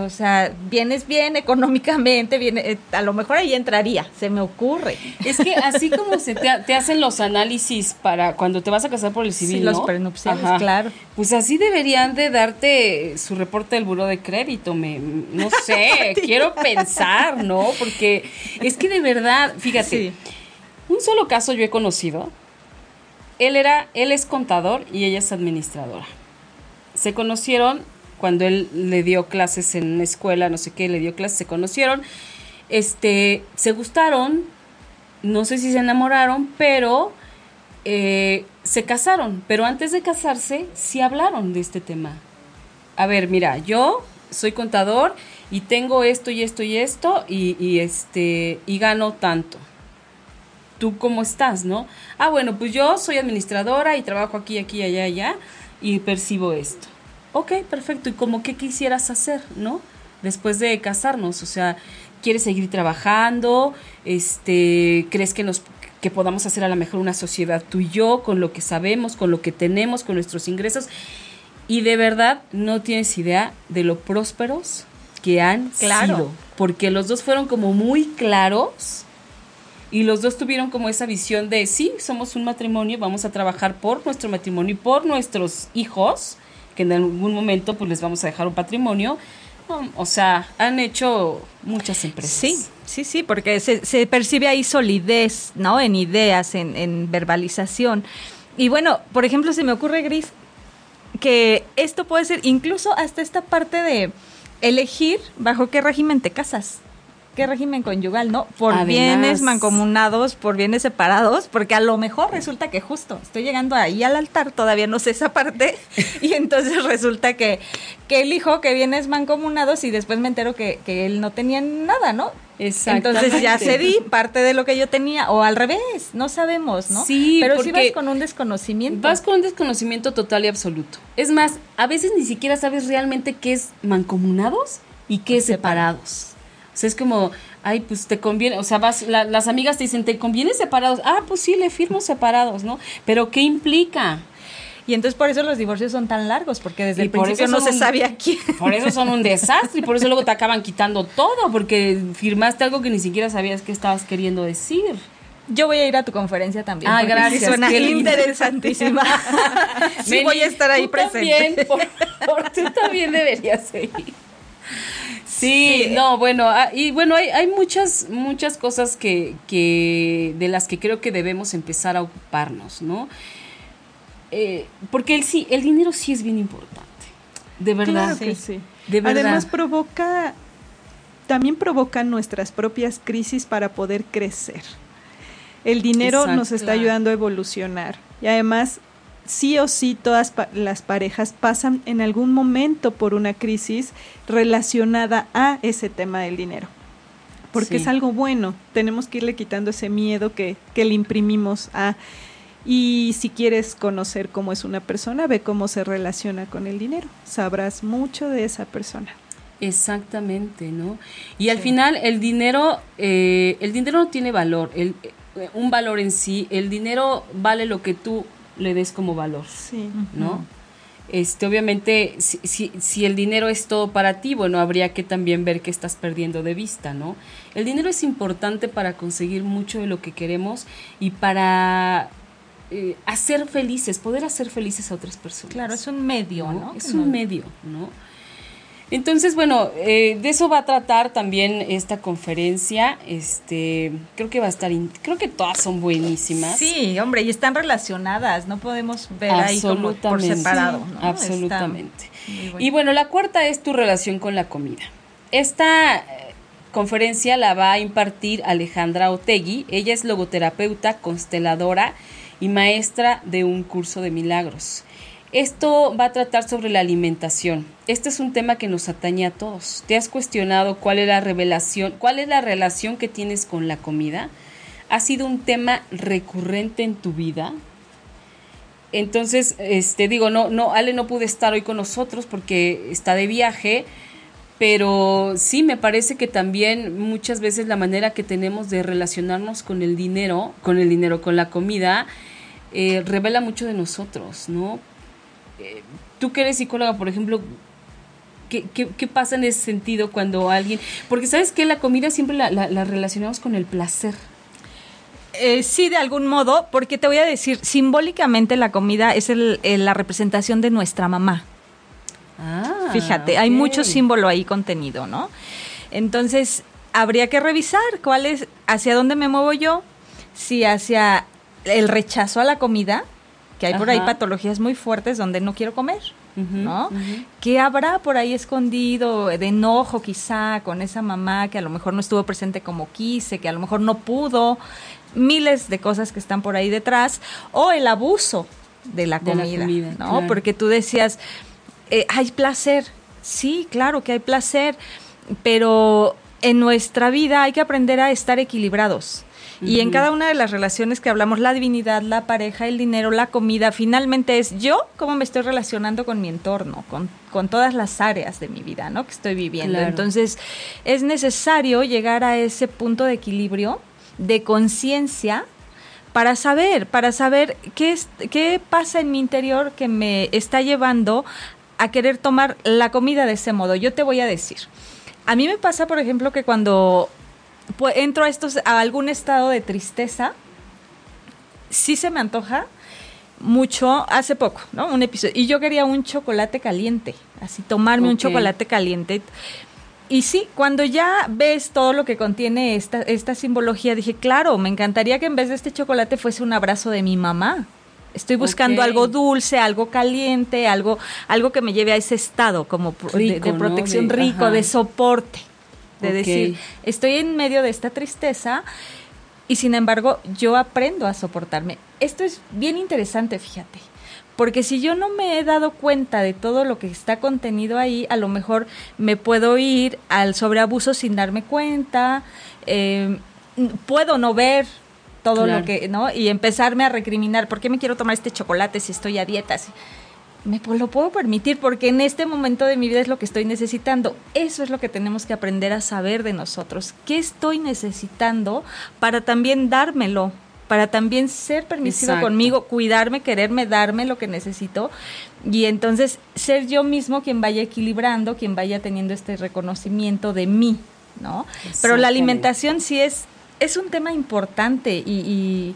O sea, vienes bien económicamente, viene, eh, a lo mejor ahí entraría, se me ocurre. Es que así como se te, ha- te hacen los análisis para cuando te vas a casar por el civil, Sí, los prenupciales, Ajá. claro. Pues así deberían de darte su reporte del buró de crédito, me, no <laughs> sé, quiero pensar, ¿no? Porque es que de verdad, fíjate, Sí. un solo caso yo he conocido. Él era, él es contador y ella es administradora. Se conocieron cuando él le dio clases en una escuela, no sé qué, le dio clases, se conocieron, este, se gustaron, no sé si se enamoraron, pero eh, se casaron. Pero antes de casarse, sí hablaron de este tema. A ver, mira, yo soy contador y tengo esto y esto y esto y, y este y gano tanto. ¿Tú cómo estás, no? Ah, bueno, pues yo soy administradora y trabajo aquí, aquí, allá, allá y percibo esto. Ok, perfecto. ¿Y como qué quisieras hacer, no? Después de casarnos, o sea, ¿quieres seguir trabajando? Este, ¿crees que nos que podamos hacer a lo mejor una sociedad tú y yo con lo que sabemos, con lo que tenemos, con nuestros ingresos? Y de verdad no tienes idea de lo prósperos que han Claro. sido, porque los dos fueron como muy claros y los dos tuvieron como esa visión de sí, somos un matrimonio, vamos a trabajar por nuestro matrimonio y por nuestros hijos, que en algún momento pues les vamos a dejar un patrimonio. O sea, han hecho muchas empresas. Sí, sí, sí, porque se, se percibe ahí solidez, ¿no? En ideas, en, en verbalización. Y bueno, por ejemplo, se me ocurre, Gris, que esto puede ser incluso hasta esta parte de elegir bajo qué régimen te casas. ¿Qué régimen conyugal, no? Por Además. bienes mancomunados, por bienes separados, porque a lo mejor resulta que justo estoy llegando ahí al altar, todavía no sé esa parte, <laughs> y entonces resulta que, que elijo que bienes mancomunados y después me entero que, que él no tenía nada, ¿no? Exactamente. Entonces ya cedí parte de lo que yo tenía, o al revés, no sabemos, ¿no? Sí, Pero sí vas con un desconocimiento. Vas con un desconocimiento total y absoluto. Es más, a veces ni siquiera sabes realmente qué es mancomunados y qué es separados. Sea, es como, ay, pues te conviene, o sea, vas, la- las amigas te dicen, ¿te conviene separados? Ah, pues sí, le firmo separados, ¿no? Pero ¿qué implica? Y entonces por eso los divorcios son tan largos, porque desde Y el por principio no se un- sabía quién. Por eso son un desastre y por eso luego te acaban quitando todo, porque firmaste algo que ni siquiera sabías que estabas queriendo decir. Yo voy a ir a tu conferencia también. Sí gracias, Suena qué interesantísima. <laughs> sí, Meni, voy a estar ahí tú presente. También, por favor, tú también deberías ir. Sí, no, bueno, ah, y bueno, hay, hay muchas, muchas cosas que, que, de las que creo que debemos empezar a ocuparnos, ¿no? Eh, porque el sí, el dinero sí es bien importante, de verdad. Claro que sí. De verdad. Además provoca, también provoca nuestras propias crisis para poder crecer. El dinero Exacto. nos está ayudando a evolucionar y además sí o sí todas pa- las parejas pasan en algún momento por una crisis relacionada a ese tema del dinero. Porque Sí. es algo bueno, tenemos que irle quitando ese miedo que, que le imprimimos a... Y si quieres conocer cómo es una persona, ve cómo se relaciona con el dinero. Sabrás mucho de esa persona. Exactamente, ¿no? Y al final el dinero, eh, el dinero no tiene valor, el, eh, un valor en sí, el dinero vale lo que tú le des como valor, Sí. ¿no? Este, obviamente, si, si, si el dinero es todo para ti, bueno, habría que también ver qué estás perdiendo de vista, ¿no? El dinero es importante para conseguir mucho de lo que queremos y para eh, hacer felices, poder hacer felices a otras personas. Claro, es un medio, ¿no? Es un medio, ¿no? Entonces, bueno, eh, de eso va a tratar también esta conferencia. Este, creo que va a estar, creo que todas son buenísimas. Sí, hombre, y están relacionadas, no podemos ver ahí como por separado. ¿no? Absolutamente. Y bueno, la cuarta es tu relación con la comida. Esta eh, conferencia la va a impartir Alejandra Otegui. Ella es logoterapeuta, consteladora y maestra de un curso de milagros. Esto va a tratar sobre la alimentación. Este es un tema que nos atañe a todos. ¿Te has cuestionado cuál es la revelación, cuál es la relación que tienes con la comida? ¿Ha sido un tema recurrente en tu vida? Entonces, este digo, no, no, Ale no pude estar hoy con nosotros porque está de viaje, pero sí me parece que también muchas veces la manera que tenemos de relacionarnos con el dinero, con el dinero, con la comida, eh, revela mucho de nosotros, ¿no? Tú que eres psicóloga, por ejemplo, ¿qué, qué, pasa en ese sentido cuando alguien... Porque sabes que la comida siempre la, la, relacionamos con el placer. Eh, sí, de algún modo, porque te voy a decir, simbólicamente la comida es el, la representación de nuestra mamá. Ah, Fíjate, hay mucho símbolo ahí contenido, ¿no? Entonces, habría que revisar cuál es, hacia dónde me muevo yo, si hacia el rechazo a la comida, que hay por ahí patologías muy fuertes donde no quiero comer, ¿no? ¿Qué habrá por ahí escondido de enojo quizá con esa mamá que a lo mejor no estuvo presente como quise, que a lo mejor no pudo? Miles de cosas que están por ahí detrás. O el abuso de la comida, ¿no? Porque tú decías, eh, hay placer. Sí, claro que hay placer, pero en nuestra vida hay que aprender a estar equilibrados. Y en cada una de las relaciones que hablamos, la divinidad, la pareja, el dinero, la comida, finalmente es yo cómo me estoy relacionando con mi entorno, con, con todas las áreas de mi vida, ¿no? Que estoy viviendo. Entonces, es necesario llegar a ese punto de equilibrio, de conciencia, para saber, para saber qué, es, qué pasa en mi interior que me está llevando a querer tomar la comida de ese modo. Yo te voy a decir. A mí me pasa, por ejemplo, que cuando entro a, estos, a algún estado de tristeza, sí se me antoja mucho hace poco, ¿no? Un episodio. Y yo quería un chocolate caliente, así tomarme un chocolate caliente. Y sí, cuando ya ves todo lo que contiene esta, esta simbología, dije, claro, me encantaría que en vez de este chocolate fuese un abrazo de mi mamá. Estoy buscando algo dulce, algo caliente, algo, algo que me lleve a ese estado como de, protección rico, de soporte de decir, estoy en medio de esta tristeza y sin embargo yo aprendo a soportarme. Esto es bien interesante, fíjate. Porque si yo no me he dado cuenta de todo lo que está contenido ahí, a lo mejor me puedo ir al sobreabuso sin darme cuenta, eh, puedo no ver todo lo que, ¿no? Y empezarme a recriminar, ¿por qué me quiero tomar este chocolate si estoy a dieta? me lo puedo permitir porque en este momento de mi vida es lo que estoy necesitando. Eso es lo que tenemos que aprender a saber de nosotros. ¿Qué estoy necesitando para también dármelo? Para también ser permisivo conmigo, cuidarme, quererme, darme lo que necesito. Y entonces ser yo mismo quien vaya equilibrando, quien vaya teniendo este reconocimiento de mí, ¿no? Pero la alimentación sí es, es un tema importante y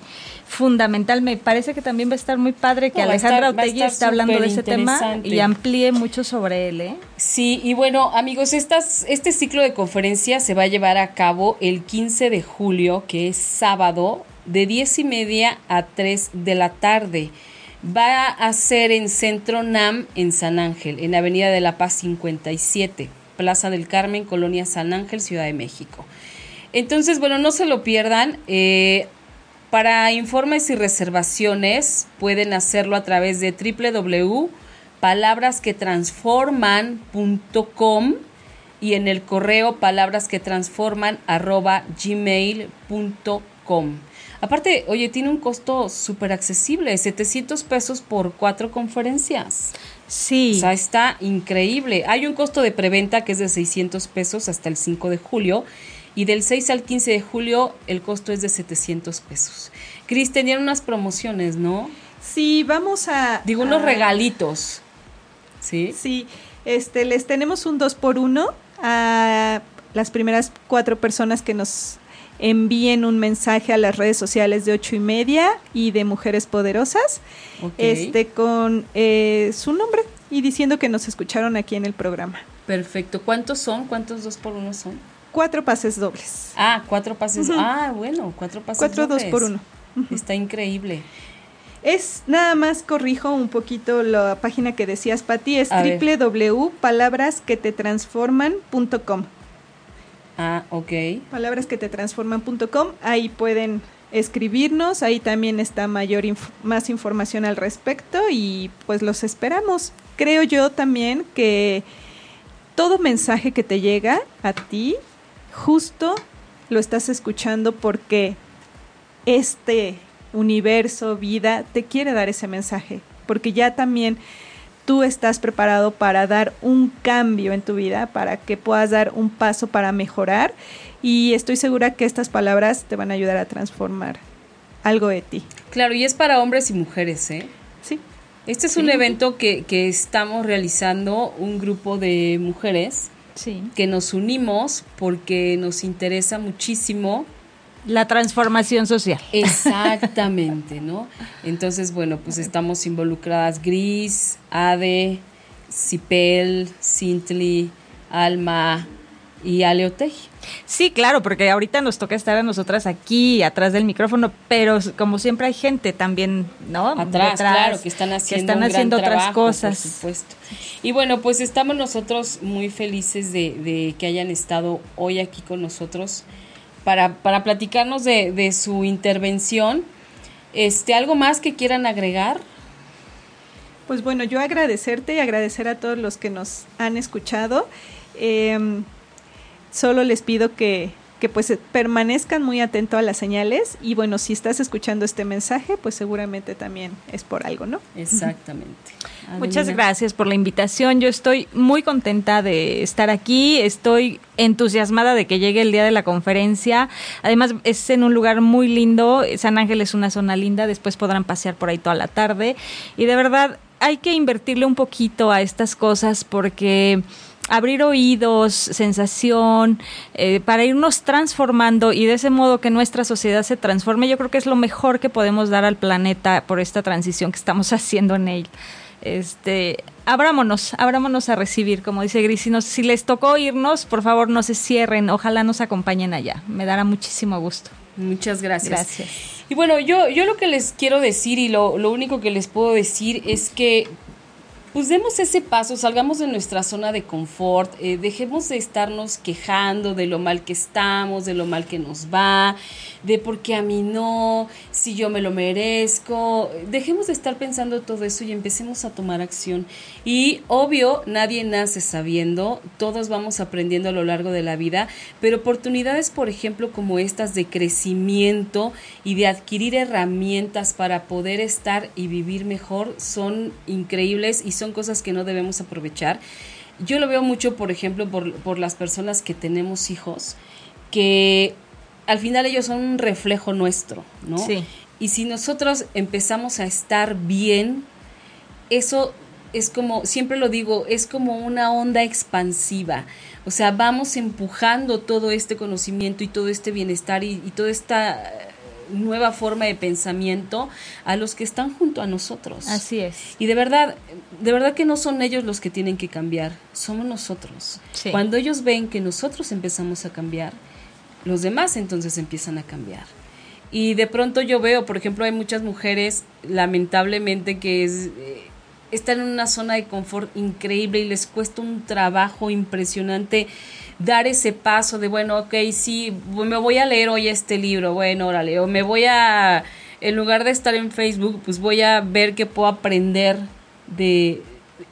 fundamental. Me parece que también va a estar muy padre que Alejandra Otegui está hablando de ese tema y amplíe mucho sobre él. ¿eh? Sí, y bueno, amigos, estas, este ciclo de conferencias se va a llevar a cabo el 15 de julio, que es sábado, de 10 y media a 3 de la tarde. Va a ser en Centro NAM en San Ángel, en Avenida de la Paz 57, Plaza del Carmen, Colonia San Ángel, Ciudad de México. Entonces, bueno, no se lo pierdan. Eh, para informes y reservaciones pueden hacerlo a través de www.palabrasquetransforman.com y en el correo palabrasquetransforman@gmail.com. Aparte, oye, tiene un costo súper accesible, 700 pesos por cuatro conferencias. Sí. O sea, está increíble. Hay un costo de preventa que es de 600 pesos hasta el 5 de julio y del 6 al 15 de julio el costo es de 700 pesos. Cris, tenían unas promociones, ¿no? Sí, vamos a... Digo, unos regalitos. ¿Sí? Sí, este, les tenemos un 2 por 1 a las primeras cuatro personas que nos envíen un mensaje a las redes sociales de ocho y media y de Mujeres Poderosas, Ok. este con eh, su nombre y diciendo que nos escucharon aquí en el programa. Perfecto. ¿Cuántos son? ¿Cuántos dos por uno son? Cuatro pases dobles. Ah, cuatro pases. Ujú. Ah, bueno, cuatro pases. Cuatro dos dobles. por uno. Está increíble. Es nada más corrijo un poquito la página que decías, Pati, es www.palabrasquetetransforman.com. Ah, ok. Palabrasquetetransforman.com, ahí pueden escribirnos, ahí también está mayor inf- más información al respecto y pues los esperamos. Creo yo también que todo mensaje que te llega a ti, justo lo estás escuchando porque este universo, vida, te quiere dar ese mensaje, porque ya también tú estás preparado para dar un cambio en tu vida, para que puedas dar un paso para mejorar y estoy segura que estas palabras te van a ayudar a transformar algo de ti. Claro, y es para hombres y mujeres, ¿eh? Sí. Este es un evento que, que estamos realizando un grupo de mujeres Sí. que nos unimos porque nos interesa muchísimo La transformación social. Exactamente, ¿no? Entonces, bueno, pues estamos involucradas Gris, Ade, Cipel, Cintli, Alma y Aleotej. Sí, claro, porque ahorita nos toca estar a nosotras aquí, atrás del micrófono, pero como siempre hay gente también, ¿no? Atrás, Detrás, claro, que están haciendo, están un gran haciendo otras trabajo, cosas. Por supuesto. Y bueno, pues estamos nosotros muy felices de, de que hayan estado hoy aquí con nosotros para, para platicarnos de, de su intervención. Este, ¿Algo más que quieran agregar? Pues bueno, yo agradecerte y agradecer a todos los que nos han escuchado. Eh, solo les pido que, que pues permanezcan muy atentos a las señales y bueno, si estás escuchando este mensaje, pues seguramente también es por algo, ¿no? Exactamente. Muchas gracias por la invitación. Yo estoy muy contenta de estar aquí. Estoy entusiasmada de que llegue el día de la conferencia. Además, es en un lugar muy lindo. San Ángel es una zona linda. Después podrán pasear por ahí toda la tarde. Y de verdad, hay que invertirle un poquito a estas cosas porque abrir oídos, sensación, eh, para irnos transformando y de ese modo que nuestra sociedad se transforme, yo creo que es lo mejor que podemos dar al planeta por esta transición que estamos <laughs> haciendo en él. Este, abrámonos, abrámonos a recibir, como dice Gris. Si, nos- si les tocó irnos, por favor no se cierren, ojalá nos acompañen allá. Me dará muchísimo gusto. Muchas gracias. Gracias. Y bueno, yo, yo lo que les quiero decir y lo, lo único que les puedo decir es que pues demos ese paso, salgamos de nuestra zona de confort, eh, dejemos de estarnos quejando de lo mal que estamos, de lo mal que nos va, de por qué a mí no, si yo me lo merezco, dejemos de estar pensando todo eso y empecemos a tomar acción. Y obvio, nadie nace sabiendo, todos vamos aprendiendo a lo largo de la vida, pero oportunidades, por ejemplo, como estas de crecimiento y de adquirir herramientas para poder estar y vivir mejor son increíbles y son cosas que no debemos aprovechar. Yo lo veo mucho, por ejemplo, por, por las personas que tenemos hijos, que al final ellos son un reflejo nuestro, ¿no? Sí. Y si nosotros empezamos a estar bien, eso es como, siempre lo digo, es como una onda expansiva. O sea, vamos empujando todo este conocimiento y todo este bienestar y, y toda esta nueva forma de pensamiento a los que están junto a nosotros. Así es. Y de verdad, de verdad que no son ellos los que tienen que cambiar, somos nosotros. Sí. Cuando ellos ven que nosotros empezamos a cambiar, los demás entonces empiezan a cambiar. Y de pronto yo veo, por ejemplo, hay muchas mujeres, lamentablemente, que es, eh, están en una zona de confort increíble y les cuesta un trabajo impresionante dar ese paso de, bueno, ok, sí, me voy a leer hoy este libro, bueno, órale, o me voy a, en lugar de estar en Facebook, pues voy a ver qué puedo aprender de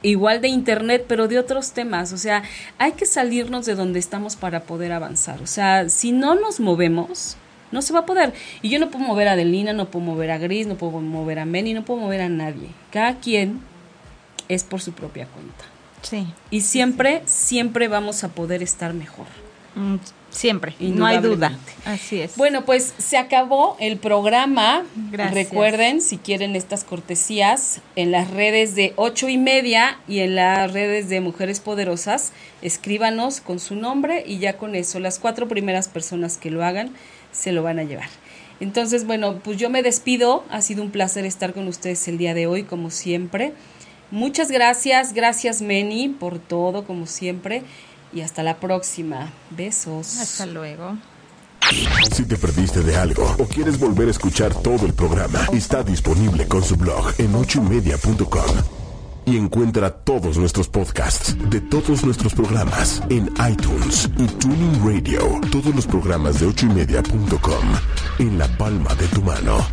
igual de internet, pero de otros temas. O sea, hay que salirnos de donde estamos para poder avanzar. O sea, si no nos movemos, no se va a poder. Y yo no puedo mover a Adelina, no puedo mover a Gris, no puedo mover a Meni, no puedo mover a nadie. Cada quien es por su propia cuenta. Sí. Y siempre, siempre vamos a poder estar mejor. Mm, Siempre, no hay duda. Así es. Bueno, pues se acabó el programa. Gracias. Recuerden, si quieren estas cortesías, en las redes de ocho y media y en las redes de Mujeres Poderosas, escríbanos con su nombre y ya con eso, las cuatro primeras personas que lo hagan se lo van a llevar. Entonces, bueno, pues yo me despido. Ha sido un placer estar con ustedes el día de hoy, como siempre. Muchas gracias, gracias Meni por todo, como siempre. Y hasta la próxima. Besos. Hasta luego. Si te perdiste de algo o quieres volver a escuchar todo el programa, está disponible con su blog en ochoymedia.com. Y encuentra todos nuestros podcasts de todos nuestros programas en iTunes y Tuning Radio. Todos los programas de ochoymedia.com en la palma de tu mano.